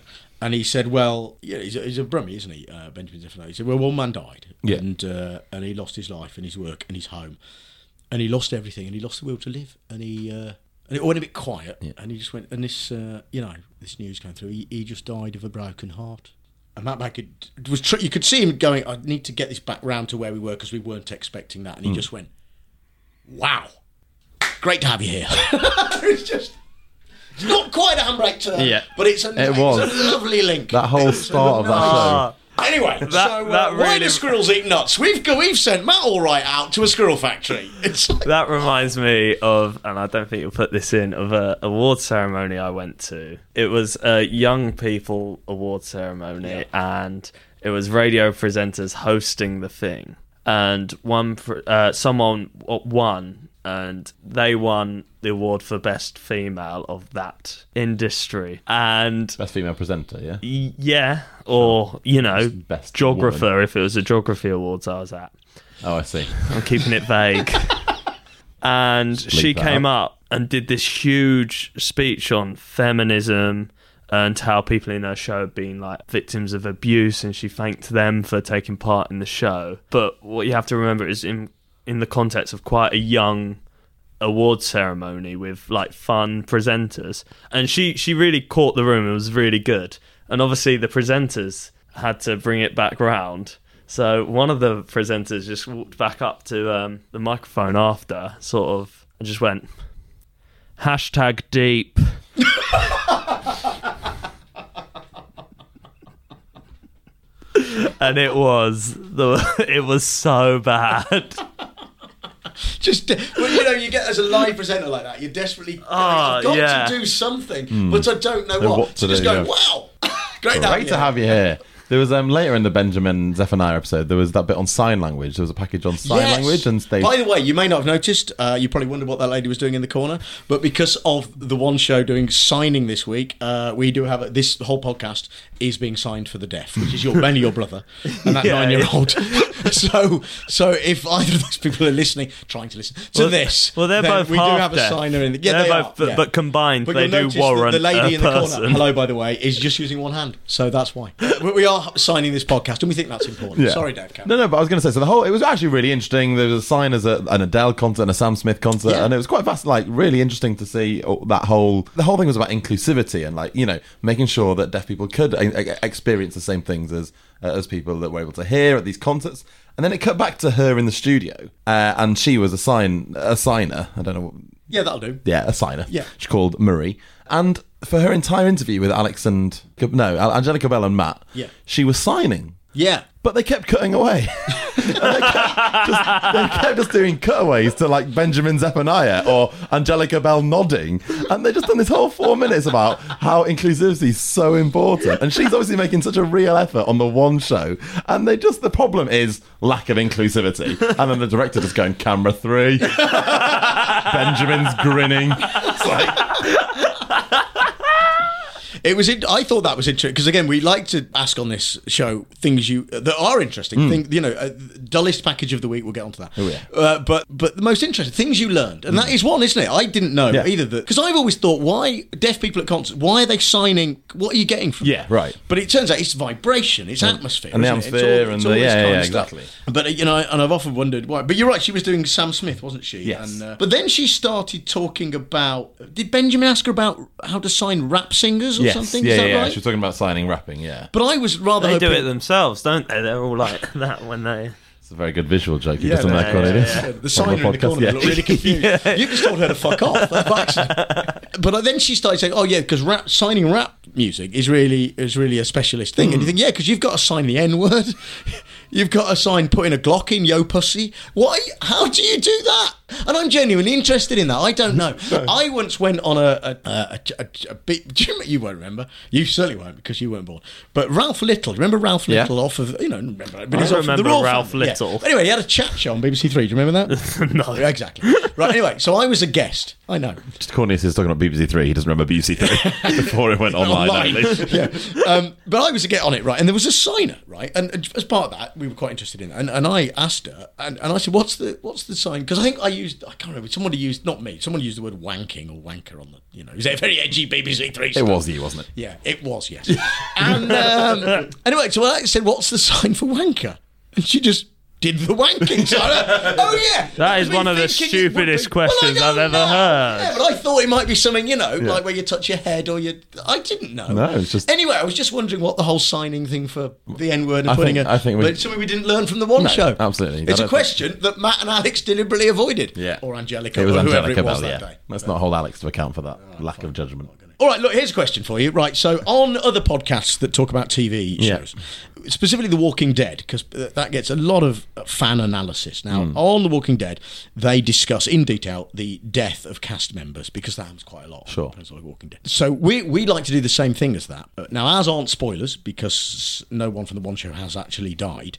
And he said, "Well, yeah, he's a, he's a Brummie, isn't he, uh, Benjamin Zephaniah?" He said, "Well, one man died, Yeah. and uh, and he lost his life and his work and his home, and he lost everything, and he lost the will to live, and he uh, and it went a bit quiet, and he just went, and this, uh, you know, this news came through. He, he just died of a broken heart." And Matt Baker was tr- you could see him going. I need to get this back round to where we were because we weren't expecting that, and he Mm. just went, "Wow, great to have you here." it's just. It's not quite a handbrake turn, Yeah. but it's a, It it's was. a lovely link. That whole start of that lovely- show. Anyway, That- so uh, that why do squirrels eat nuts? We've we've sent Matt all right out to a squirrel factory. It's like, That reminds me of, and I don't think you'll put this in, of a award ceremony I went to. It was a young people award ceremony, and it was radio presenters hosting the thing. And one, uh, someone won, and they won the award for best female of that industry. And Best female presenter, yeah. Yeah, or you know, Best geographer woman. if it was a geography awards I was at. Oh, I see. I'm keeping it vague. and Just bleep she came out. up and did this huge speech on feminism and how people in her show had been like victims of abuse and she thanked them for taking part in the show. But what you have to remember is in in the context of quite a young award ceremony with like fun presenters. And she she really caught the room. It was really good. And obviously the presenters had to bring it back round. So one of the presenters just walked back up to um, the microphone after sort of and just went hashtag deep. And it was the it was so bad just well, you know, you get as a live presenter like that, you're desperately. Ah, I've got yeah. to do something, Hmm. but I don't know Know what. what so to just go, yeah. wow, great, Great to have you here. There was um, later in the Benjamin Zephaniah episode. There was that bit on sign language. There was a package on sign Yes. language, and they By the way, you may not have noticed. Uh, you probably wondered what that lady was doing in the corner, but because of the one show doing signing this week, uh, we do have a, this whole podcast is being signed for the deaf, which is your mainly your brother and that Yeah. nine-year-old. so, so if either of those people are listening, trying to listen to Well, this, well they're then both we do half have a signer in the yeah, They're they both, are, but, yeah. but combined But they you'll do notice that warrant the lady a in the person. corner. Hello, by the way, is just using one hand, so that's why. But we are signing this podcast, and we think that's important. Yeah. Sorry, Dave. Cameron. No, no, but I was going to say, so the whole, it was actually really interesting. There was a sign as a, an Adele concert and a Sam Smith concert, Yeah. and it was quite fast, like really interesting to see that whole, the whole thing was about inclusivity and like, you know, making sure that deaf people could experience the same things as, uh, as people that were able to hear at these concerts. And then it cut back to her in the studio, uh, and she was a sign, a signer. I don't know. What, Yeah, that'll do. yeah, a signer. Yeah. She's called Marie. And for her entire interview with Alex and, no, Angelica Bell and Matt, Yeah. she was signing. Yeah. But they kept cutting away. They, kept just, they kept just doing cutaways to like Benjamin Zephaniah or Angelica Bell nodding. And they just done this whole four minutes about how inclusivity is so important. And she's obviously making such a real effort on the one show. And they just, the problem is lack of inclusivity. And then the director just going, camera three. Benjamin's grinning. It's like, It was. I thought that was interesting because again, we like to ask on this show things you that are interesting. Mm. Thing, you know, uh, dullest package of the week. We'll get onto that. Oh, yeah. Uh, but but the most interesting things you learned, and that is one, isn't it? I didn't know Yeah. either. That because I've always thought, why deaf people at concerts? Why are they signing? What are you getting from? Yeah, right. But it turns out it's vibration, it's And- atmosphere, and the it? Atmosphere and the- yeah, yeah, stuff. exactly. But uh, you know, and I've often wondered why. But you're right. She was doing Sam Smith, wasn't she? Yes. And, uh, but then she started talking about. Did Benjamin ask her about how to sign rap singers or yes. Something? Yeah, Is that yeah, yeah. right? She was talking about signing rapping, yeah. But I was rather they do it themselves don't they they're all like that when they It's a very good visual joke. You Yeah, just on yeah, that Cornelius. yeah, yeah. The signer in the corner looked really confused. You just told her to fuck off. But then she started saying, "Oh yeah, because rap, signing rap music is really is really a specialist thing." And you hmm. think, "Yeah, because you've got to sign the N word, you've got a sign putting a Glock in yo pussy. Why? How do you do that?" And I'm genuinely interested in that. I don't know. I once went on a a, a, a, a, a bit. Do you, you won't remember. You certainly won't because you weren't born. But Ralph Little, remember Ralph Yeah. Little off of you know remember? But I he's off of the remember Ralph Family. Yeah. Little. Anyway, he had a chat show on BBC Three. Do you remember that? no, exactly. Right. Anyway, so I was a guest. I know. Just Cornelius is talking about BBC Three. He doesn't remember BBC Three before it went online. only. yeah. Um, but I was to get on it, right? And there was a signer, right? And, and as part of that, we were quite interested in, and, and I asked her, and, and I said, "What's the what's the sign?" Because I think I used I can't remember. Somebody used not me. Someone used the word wanking or wanker on the you know. Is it very edgy BBC Three? It stuff? was you, wasn't it? Yeah, it was. Yes. and um, anyway, so I said, "What's the sign for wanker?" And she just did the wanking sign. oh yeah, That is one of the thinking it would be- stupidest Well, I questions I've ever know. heard. Yeah, but I thought it might be something, you know, Yeah. like where you touch your head or you. I didn't know. No, it's just- Anyway, I was just wondering what the whole signing thing for the N word and I putting think- a. I think we- but something we didn't learn from the one No, show. absolutely. It's don't a think- question that Matt and Alex deliberately avoided. Yeah. Or Angelica, It was or whoever Angelica it was Bell, that yeah. day. Let's not hold Alex to account for that oh, lack of judgment. All right, look, here's a question for you. Right, so on other podcasts that talk about TV Yeah. shows, specifically The Walking Dead, because that gets a lot of fan analysis. Now, Mm. on The Walking Dead, they discuss in detail the death of cast members because that happens quite a lot. Sure. on The Walking Dead. So we we like to do the same thing as that. Now, ours aren't spoilers because no one from the One Show has actually died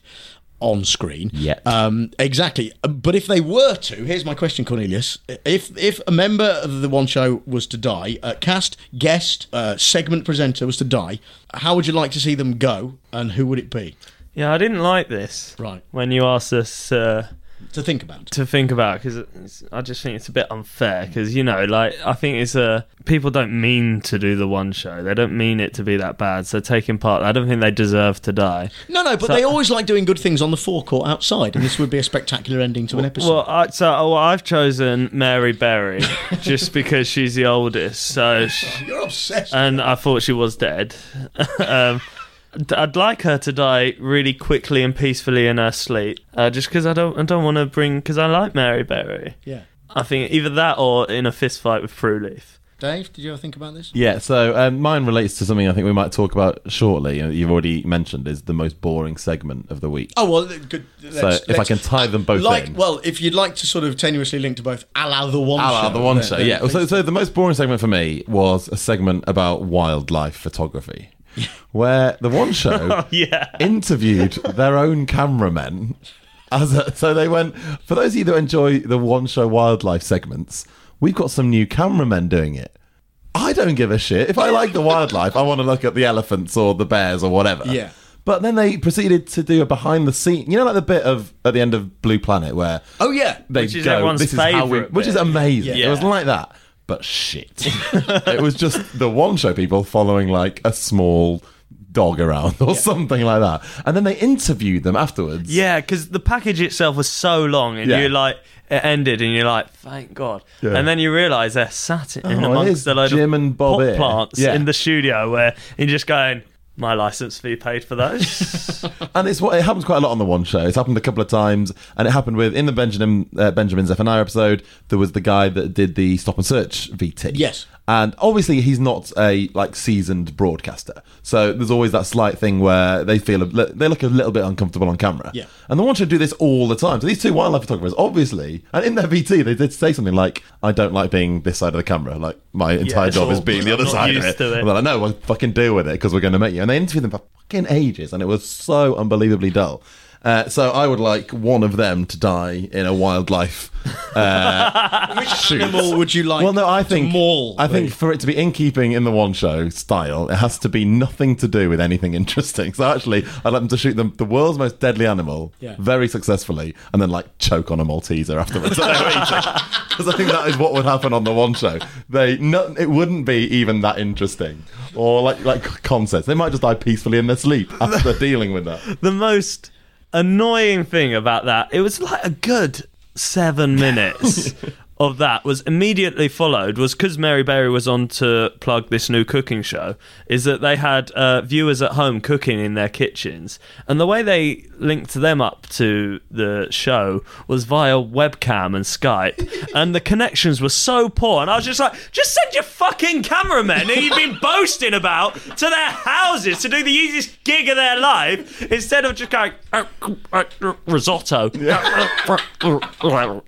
on screen. Yeah. Um, exactly. Uh, But if they were to, here's my question, Cornelius. If if a member of the one show was to die, uh, cast, guest, uh, segment presenter was to die, how would you like to see them go, and who would it be? Yeah, I didn't like this. Right. When you asked us uh, To think about. to think about, because I just think it's a bit unfair. Because you know, like I think it's a people don't mean to do the one show. They don't mean it to be that bad. So taking part, I don't think they deserve to die. No, no, but So- they always like doing good things on the forecourt outside, and this would be a spectacular ending to an episode. Well, I, so well, I've chosen Mary Berry just because she's the oldest. So, she- You're obsessed. and I thought she was dead. um, I'd like her to die really quickly and peacefully in her sleep, uh, just because I don't, I don't want to bring, because I like Mary Berry. Yeah. I think either that or in a fist fight with Prue Leith. Dave, did you ever think about this? Yeah, so um, mine relates to something I think we might talk about shortly. uh, You've already mentioned is the most boring segment of the week. Oh well, good. so if I can tie them both like, in. well, if you'd like to sort of tenuously link to both, a la the one show, the one then- show, then yeah. So, so the most boring segment for me was a segment about wildlife photography, where the one show oh, yeah. interviewed their own cameramen. As a, so they went for those of you that enjoy the one show wildlife segments. We've got some new cameramen doing it. I don't give a shit if I like the wildlife. I want to look at the elephants or the bears or whatever. Yeah. But then they proceeded to do a behind the scene. You know, like the bit of at the end of Blue Planet where oh yeah, they Which is go, everyone's this is how we, favourite which is bit. amazing. Yeah. It was like that, but shit. it was just the one show people following like a small dog around or something like that, and then they interviewed them afterwards. Yeah, because the package itself was so long, and Yeah. you like it ended, and you're like, thank God. Yeah. And then you realise they're sat in Oh, amongst a load Jim of and Bob pot plants Yeah. in the studio where you're just going, my license fee paid for those. and it's what it happens quite a lot on the one show. It's happened a couple of times, and it happened with in the Benjamin uh, Benjamin Zephaniah episode. There was the guy that did the stop and search VT. Yes. And obviously he's not a like seasoned broadcaster, so there's always that slight thing where they feel a, they look a little bit uncomfortable on camera. Yeah. and the one show do this all the time. So these two wildlife photographers, obviously, and in their VT they did say something like, "I don't like being this side of the camera. Like my entire job is being the other side of it." to it. And they're like, "No, we'll fucking deal with it because we're going to meet you." And they interviewed them for fucking ages, and it was so unbelievably dull. Uh, so I would like one of them to die in a wildlife. Uh, Which animal would you like? well, no, I think maul, I think for it to be in keeping in the one show style, it has to be nothing to do with anything interesting. So actually, I'd like them to shoot them the world's most deadly animal Yeah. very successfully, and then like choke on a Malteser afterwards. Because I think that is what would happen on the one show. They no, it wouldn't be even that interesting or like like concepts. They might just die peacefully in their sleep after dealing with that. the most annoying thing about that, it was like a good seven minutes of that was immediately followed was because Mary Berry was on to plug this new cooking show is that they had uh, viewers at home cooking in their kitchens. And the way they linked them up to the show was via webcam and Skype. And the connections were so poor and I was just like just send your fucking cameramen who you've been boasting about to their houses to do the easiest gig of their life instead of just going "Uh, uh, uh, risotto.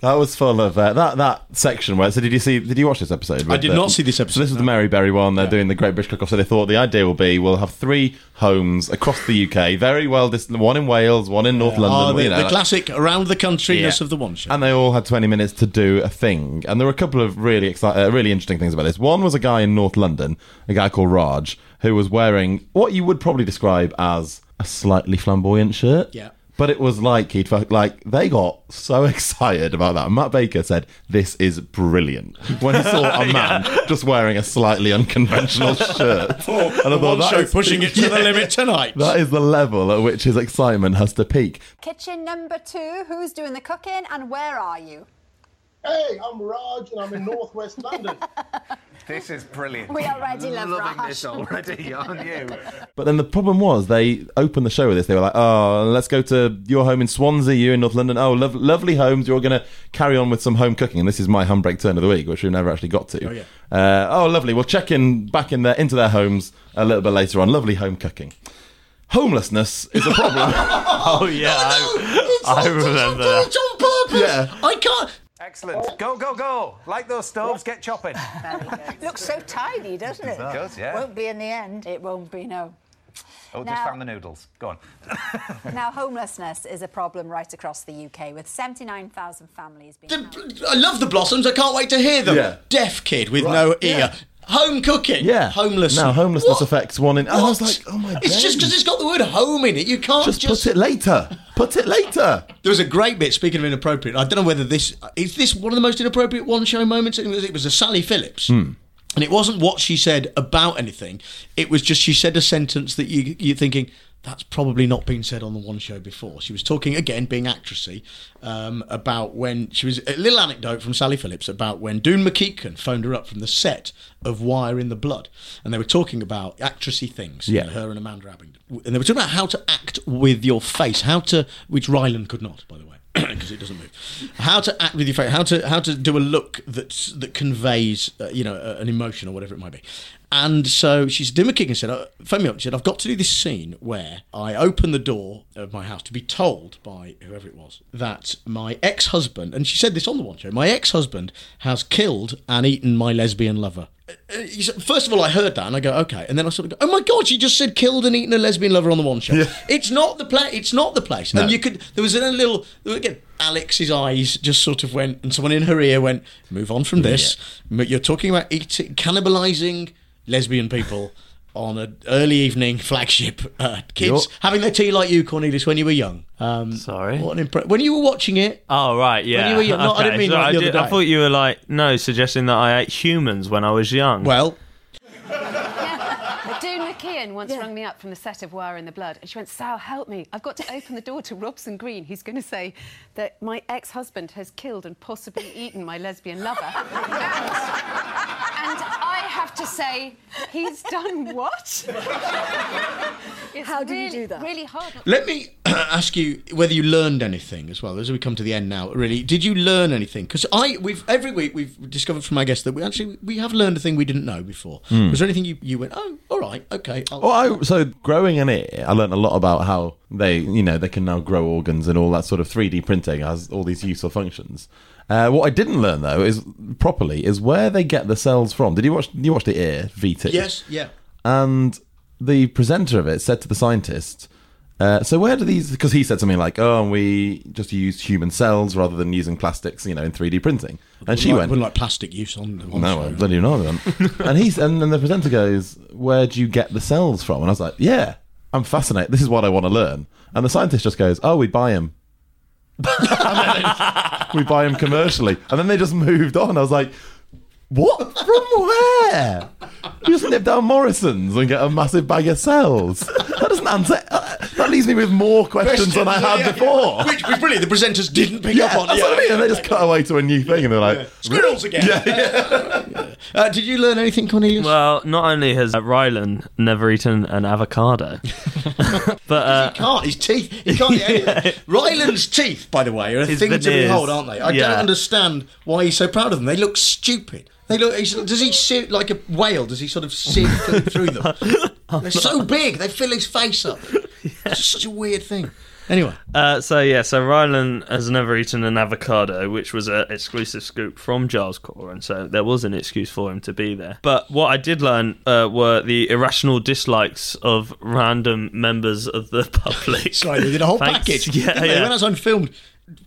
That was full of uh, that that section where. So did you see? Did you watch this episode? I did the- not see this So episode. this is the Mary Berry one. They're doing the Great British Cook Off. So they thought the idea will be we'll have three homes across the UK, very well distant. One in Wales, one in North Oh, London. the, you know, the like- classic around the countryness Yeah. of the one show. and they all had 20 minutes to do a thing. And there were a couple of really exci- uh, really interesting things about this. One was a guy in North London, a guy called Raj, who was wearing what you would probably describe as a slightly flamboyant shirt. Yeah. But it was like he'd like they got so excited about that. Matt Baker said, "This is brilliant." When he saw a man just wearing a slightly unconventional shirt, Oh, And I the one that show is- pushing it to the limit tonight. That is the level at which his excitement has to peak. Kitchen number two, who's doing the cooking and where are you? Hey, I'm Raj and I'm in northwest London. This is brilliant. We already love Loving Raj. this already, aren't you? But then the problem was they opened the show with this. They were like, "Oh, let's go to your home in Swansea, you in North London. Oh, lov- lovely homes. You're going to carry on with some home cooking." And this is my handbrake turn of the week, which we never actually got to. Oh, yeah. Uh, oh, lovely. We'll check in back in their into their homes a little bit later on. Lovely home cooking. Homelessness is a problem. oh yeah, I, I remember that. On purpose. Yeah. I can't. Excellent. Oh. Go, go, go. Like those stoves, get chopping. Looks so tidy, doesn't it? It does, yeah. Won't be in the end. It won't be, no. Oh, just found the noodles. Go on. Now, homelessness is a problem right across the UK, with 79,000 families being. I love the Blossoms. I can't wait to hear them. Yeah. Deaf kid with Right, no ear. yeah. Home cooking. yeah, Homeless. Now homelessness What? affects one in. And I was like, "Oh my!" God. It's just because it's got the word home in it. You can't Just, just, put it later. Put it later. There was a great bit. Speaking of inappropriate, I don't know whether this is this one of the most inappropriate one show moments. It was, it was a Sally Phillips. Hmm. And it wasn't what she said about anything. It was just she said a sentence that you you're thinking that's probably not been said on the one show before. She was talking again, being actressy, um, about when she was a little anecdote from Sally Phillips about when Doon Mackichan phoned her up from the set of Wire in the Blood, and they were talking about actressy things. you Yeah. know, her and Amanda Abbington, and they were talking about how to act with your face, how to which Rylan could not, by the way. Because it doesn't move. How to act with your face? How to how to do a look that that conveys, uh, you know, an emotion or whatever it might be. And so she said, Dimmer King and said, uh, phone me up. She said, I've got to do this scene where I open the door of my house to be told by whoever it was that my ex husband, and she said this on the one show, my ex husband has killed and eaten my lesbian lover. Uh, said- First of all, I heard that and I go, okay. And then I sort of go, oh my God, she just said killed and eaten a lesbian lover on the one show. It's not the place. It's not the place. No. And you could, there was a little, again, Alex's eyes just sort of went, and someone in her ear went, move on from this. M- You're talking about eating, cannibalizing lesbian people on an early evening flagship. Uh, kids You're- having their tea like you, Cornelius, when you were young. Um, Sorry. What an impre- when you were watching it. Oh right, yeah. you were young- no, I didn't mean so like I, the other did- I thought you were like no, suggesting that I ate humans when I was young. Well, But Doon Mackichan once rang me up from the set of Wire in the Blood, and she went, "Sal, help me! I've got to open the door to Robson Green. He's going to say that my ex-husband has killed and possibly eaten my lesbian lover." and, and I have to say, he's done what? It's How did you do that? Really hard. let me ask you whether you learned anything as well as we come to the end now. Really, did you learn anything? Because I, we've every week we've discovered from our guests that we actually we have learned a thing we didn't know before. Hmm. Was there anything you, you went, oh, all right, okay. I'll, Well, I, so growing an ear, I learned a lot about how they, you know, they can now grow organs and all that sort of 3D printing has all these useful functions. Uh, what I didn't learn though is properly is where they get the cells from. Did you watch? Did you watch the ear VT? Yes, yeah. And the presenter of it said to the scientist, uh, "So where do these?" Because he said something like, "Oh, we just use human cells rather than using plastics, you know, in 3D printing." And she Wouldn't like, went, wouldn't like plastic use on. on no. I bloody know them. and he's and then the presenter goes, "Where do you get the cells from?" And I was like, "Yeah, I'm fascinated. This is what I want to learn." And the scientist just goes, "Oh, we buy them. we buy them commercially." And then they just moved on. I was like, "What? From where? You just nip down Morrison's and get a massive bag of cells." That doesn't answer. uh, That leaves me with more questions than I had yeah, yeah. before. Which was brilliant. The presenters didn't pick Yeah, up on. that's what I mean. And they just cut away to a new thing, and they're like, Squirrels again. Yeah, Uh, did you learn anything, Cornelius? Well, not only has uh, Rylan never eaten an avocado, but uh, he can't. His teeth. He can't. yeah. Rylan's teeth, by the way, are a His thing to veneers. behold, aren't they? I Yeah. don't understand why he's so proud of them. They look stupid. They look. He's, does he sit like a whale? Does he sort of th- through them? They're so big. They fill his face up. It's such a weird thing. Anyway, Uh, so yeah, so Rylan has never eaten an avocado, which was an exclusive scoop from Giles Coren, and so there was an excuse for him to be there. But what I did learn uh, were the irrational dislikes of random members of the public. sorry, they did a whole Thanks. package. Yeah, yeah. When I was unfilmed,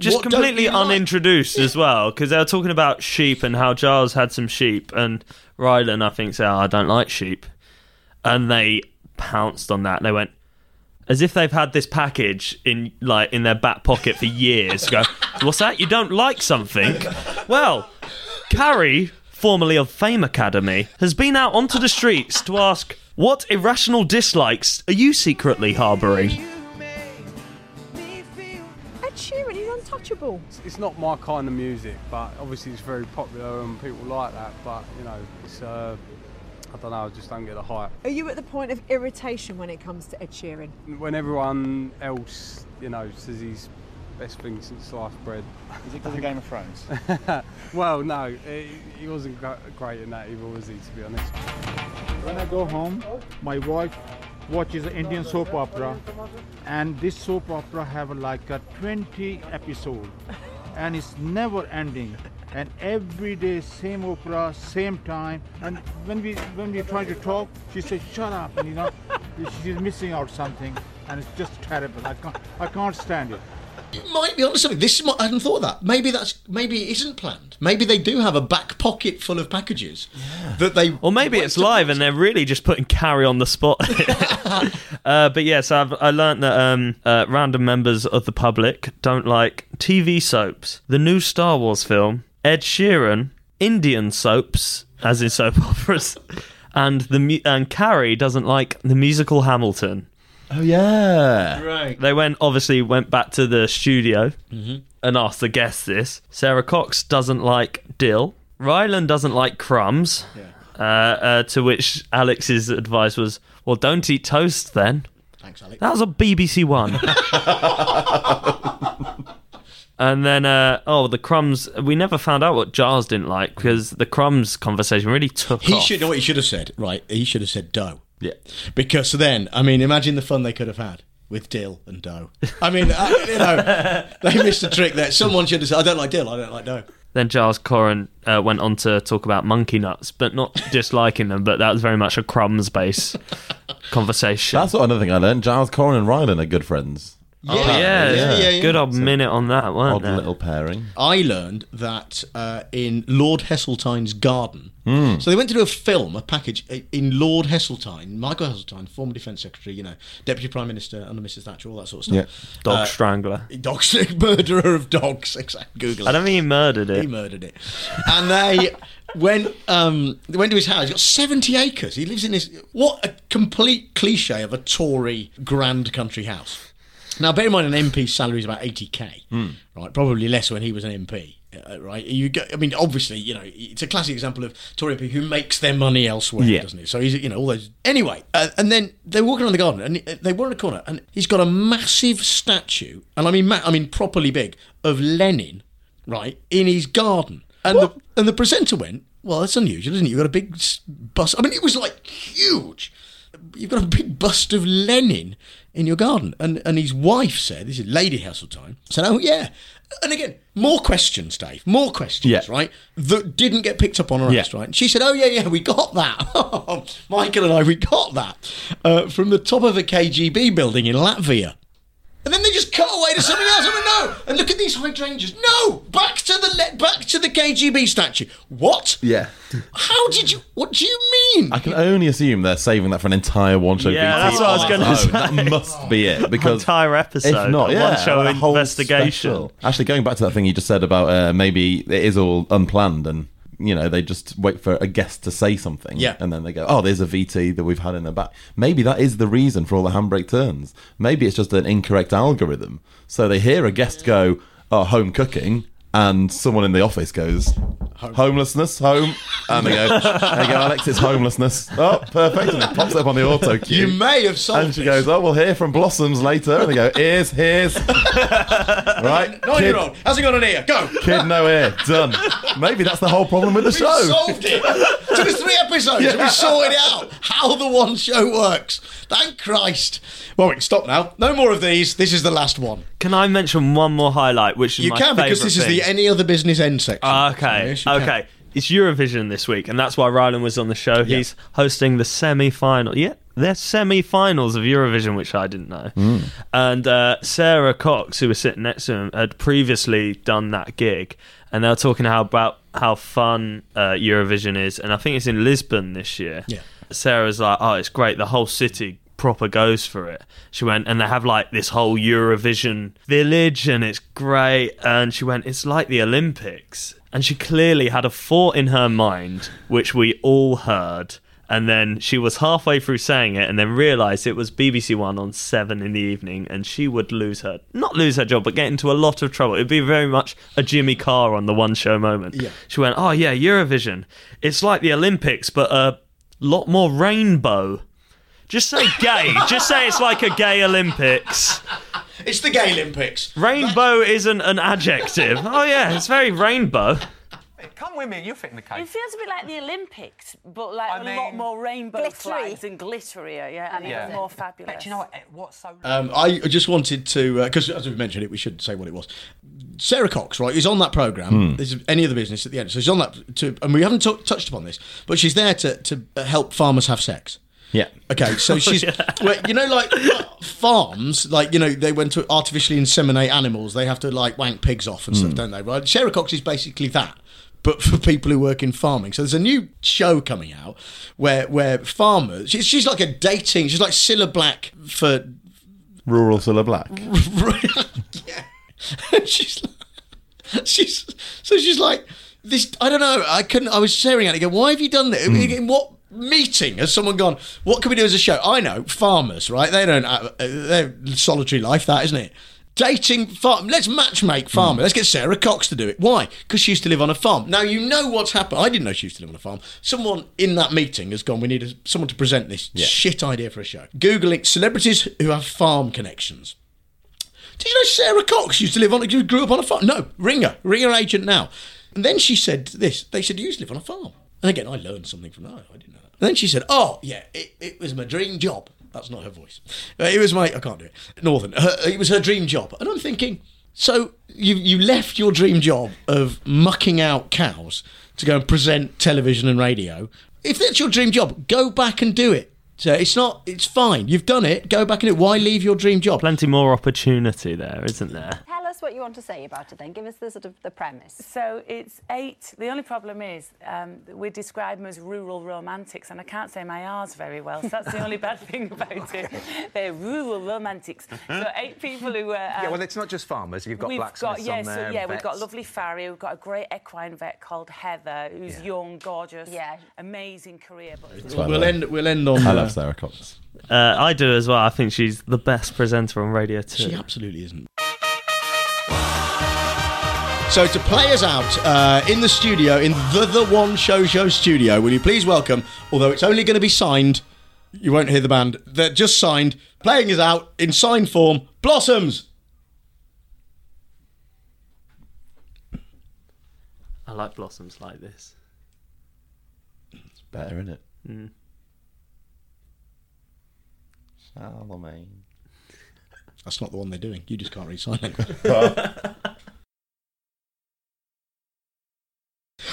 Just what completely you like? unintroduced as well, because they were talking about sheep and how Giles had some sheep, and Rylan, I think, said, oh, "I don't like sheep," and they pounced on that. They went, as if they've had this package in like in their back pocket for years. Go, what's that? You don't like something? Well, Carrie, formerly of Fame Academy, has been out onto the streets to ask, "What irrational dislikes are you secretly harbouring? Ed Sheeran, he's untouchable. It's not my kind of music, but obviously it's very popular and people like that. But you know, it's uh, I don't know, I just don't get the hype. Are you at the point of irritation when it comes to Ed Sheeran? When everyone else, you know, says he's best thing since sliced bread. Is it because of Game of Thrones? well, no, he, he wasn't gr- great in that either, was he? To be honest. When I go home, my wife watches an Indian soap opera, and this soap opera have like a 20 episode, and it's never ending. And every day, same opera, same time. And when we when we try to talk, she says, "Shut up!" And you know, she's missing out something, and it's just terrible. I can't I can't stand it. You might be onto something. This is my, I hadn't thought of that. Maybe that's maybe it isn't planned. Maybe they do have a back pocket full of packages that they. Or maybe it's live and they're really just putting Carrie on the spot. uh, but yes, I've I learned that um, uh, random members of the public don't like TV soaps, the new Star Wars film, Ed Sheeran, Indian soaps, as in soap operas, and the mu- and Carrie doesn't like the musical Hamilton. Oh yeah. Right. They went obviously went back to the studio Mhm. and asked the guests this. Sara Cox doesn't like dill. Rylan doesn't like crumbs. Uh, uh, to which Alex's advice was, "Well, don't eat toast then." Thanks, Alex. That was a BBC One. and then, uh, oh, the crumbs. We never found out what Giles didn't like because the crumbs conversation really took He off. should know what he should have said. Right, he should have said dough. Yeah. Because then, I mean, imagine the fun they could have had with dill and dough. I mean, uh, you know, they missed a trick there. Someone should have said, "I don't like dill. I don't like dough." Then Giles Coren uh, went on to talk about monkey nuts, but not disliking them, but that was very much a crumbs based conversation. That's what another thing I learned. Giles Coren and Rylan are good friends. Oh, yeah. yeah, yeah, yeah. Good old minute on that, weren't Odd there? little pairing. I learned that uh, in Lord Heseltine's garden. Hmm. So they went to do a film, a package uh, in Lord Heseltine, Michael Heseltine, former Defence Secretary, you know, Deputy Prime Minister under Mrs Thatcher, all that sort of stuff. Dog Uh, strangler. Dog murderer of dogs. Exactly. Google. I don't think he murdered it. He murdered it. And they went um they went to his house. He's got seventy acres. He lives in this what a complete cliche of a Tory grand country house. Now bear in mind an MP's salary is about eighty K. Right, probably less when he was an MP. Uh, right, you go, I mean, obviously, you know, it's a classic example of Tory MP who makes their money elsewhere, Yeah. doesn't he? So he's, you know, all those. Anyway, uh, and then they're walking around the garden, and they were in a corner, and he's got a massive statue, and I mean, ma- I mean, properly big of Lenin, right, in his garden, and the and the presenter went, well, that's unusual, isn't it? You've got a big s- bust. I mean, it was like huge. You've got a big bust of Lenin in your garden, and and his wife said, this is Lady Heseltine, said, oh yeah. And again, more questions, Dave. More questions, Yeah. right? That didn't get picked up on her Yeah. ass, right? And she said, "Oh yeah, yeah, we got that. Michael and I, we got that uh, from the top of a KGB building in Latvia." And then they just cut away to something else. I mean, no. And look at these hydrangeas. No, back to the le- back to the KGB statue. What? Yeah. How did you? What do you mean? I can only assume they're saving that for an entire one show. Yeah, that's what I was gonna say. That must be it because Entire episode, If not, yeah, one-show a investigation. special. Actually, going back to that thing you just said about uh, maybe it is all unplanned and. You know, they just wait for a guest to say something, Yeah. and then they go, "Oh, there's a VT that we've had in the back." Maybe that is the reason for all the handbrake turns. Maybe it's just an incorrect algorithm. So they hear a guest go, "Oh, home cooking," and someone in the office goes, "Homelessness, home," and they go, "There you go, Alex, it's homelessness." Oh, perfect, and it pops up on the auto cue. You may have solved And she this. goes, "Oh, we'll hear from Blossoms later." And they go, "Ears, here's." right, Nine-year-old hasn't got an ear. Go. Kid, no ear, done. Maybe that's the whole problem with the show. We show. solved it. Took us three episodes and we sorted out how the one show works. Thank Christ. Well, we can stop now. No more of these. This is the last one. Can I mention one more highlight, which is You my can because favourite this is the any other business end section. Ah, okay. So, yes, you can. okay. It's Eurovision this week, and that's why Rylan was on the show. He's hosting the semi final. Yeah, they're semi finals of Eurovision, which I didn't know. Mm. And uh, Sara Cox, who was sitting next to him, had previously done that gig. And they were talking how, about how fun uh, Eurovision is. And I think it's in Lisbon this year. Yeah. Sara's like, oh, it's great. The whole city proper goes for it. She went, and they have like this whole Eurovision village, and it's great. And she went, it's like the Olympics. And she clearly had a thought in her mind, which we all heard. And then she was halfway through saying it, and then realised it was BBC One on seven in the evening, and she would lose her not lose her job, but get into a lot of trouble. It'd be very much a Jimmy Carr on the one show moment. Yeah. She went, "Oh yeah, Eurovision. It's like the Olympics, but a lot more rainbow." Just say gay. Just say it's like a gay Olympics. It's the gay Olympics. Rainbow isn't an adjective. Oh yeah, it's very rainbow. Come with me, you think the case. It feels a bit like the Olympics, but like I a lot mean- more rainbow Glittery. flags and glitterier, yeah, and Yeah. even more fabulous. But do you know what? What's so Um, I just wanted to, because as we mentioned it, we should say what it was. Sara Cox, right, is on that program. Hmm. This is any other business at the end, so she's on that. To, and we haven't t- touched upon this, but she's there to to help farmers have sex. Yeah. Okay, so she's, well, you know, like farms, like you know, they went to artificially inseminate animals. They have to like wank pigs off and Hmm. stuff, don't they? Right? Sara Cox is basically that, but for people who work in farming. So there's a new show coming out where where farmers. She's, she's like a dating. She's like Cilla Black for Rural Cilla Black. Yeah, and she's she's so she's like this. I don't know. I couldn't. I was staring at it. Go, why have you done that? In what meeting has someone gone? What can we do as a show? I know farmers, right? They don't. Have, uh, they're solitary life, that isn't it? Dating farm. Let's matchmake farmer. Let's get Sara Cox to do it. Why? Because she used to live on a farm. Now you know what's happened. I didn't know she used to live on a farm. Someone in that meeting has gone. We need a, someone to present this shit idea for a show. Googling celebrities who have farm connections. Did you know Sara Cox used to live on, grew up on a farm? No, ring her, ring her agent now. And then she said this. They said, you used to live on a farm. And again, I learned something from that. I didn't know that. And then she said, oh, yeah, it, it was my dream job. That's not her voice. Uh, It was my, I can't do it. Northern. Her, it was her dream job. And I'm thinking, so you, you left your dream job of mucking out cows to go and present television and radio. If that's your dream job, go back and do it. So it's not, it's fine. You've done it. Go back and do it. Why leave your dream job? Plenty more opportunity there, isn't there? Tell us what you want to say about it then. Give us the sort of the premise. So it's eight. The only problem is um, that we describe them as rural romantics, and I can't say my R's very well, so that's the only bad thing about it. They're rural romantics. So eight people who are. Yeah, um, well, it's not just farmers. You've got we've blacksmiths got, yeah, on so, there. yeah, we've got lovely farrier. We've got a great equine vet called Heather, who's Yeah. young, gorgeous, yeah. amazing career. But By the We'll end- we'll end on, I uh, love Sara Cox. Uh, I do as well. I think she's the best presenter on radio too. She absolutely isn't. So to play us out uh, in the studio, in the The One Show Show studio, will you please welcome, although it's only going to be signed, you won't hear the band, they're just signed, playing us out in signed form, Blossoms! I like blossoms like this. It's better, isn't it? Mm. Charlemagne. That's not the one they're doing. You just can't read sign language.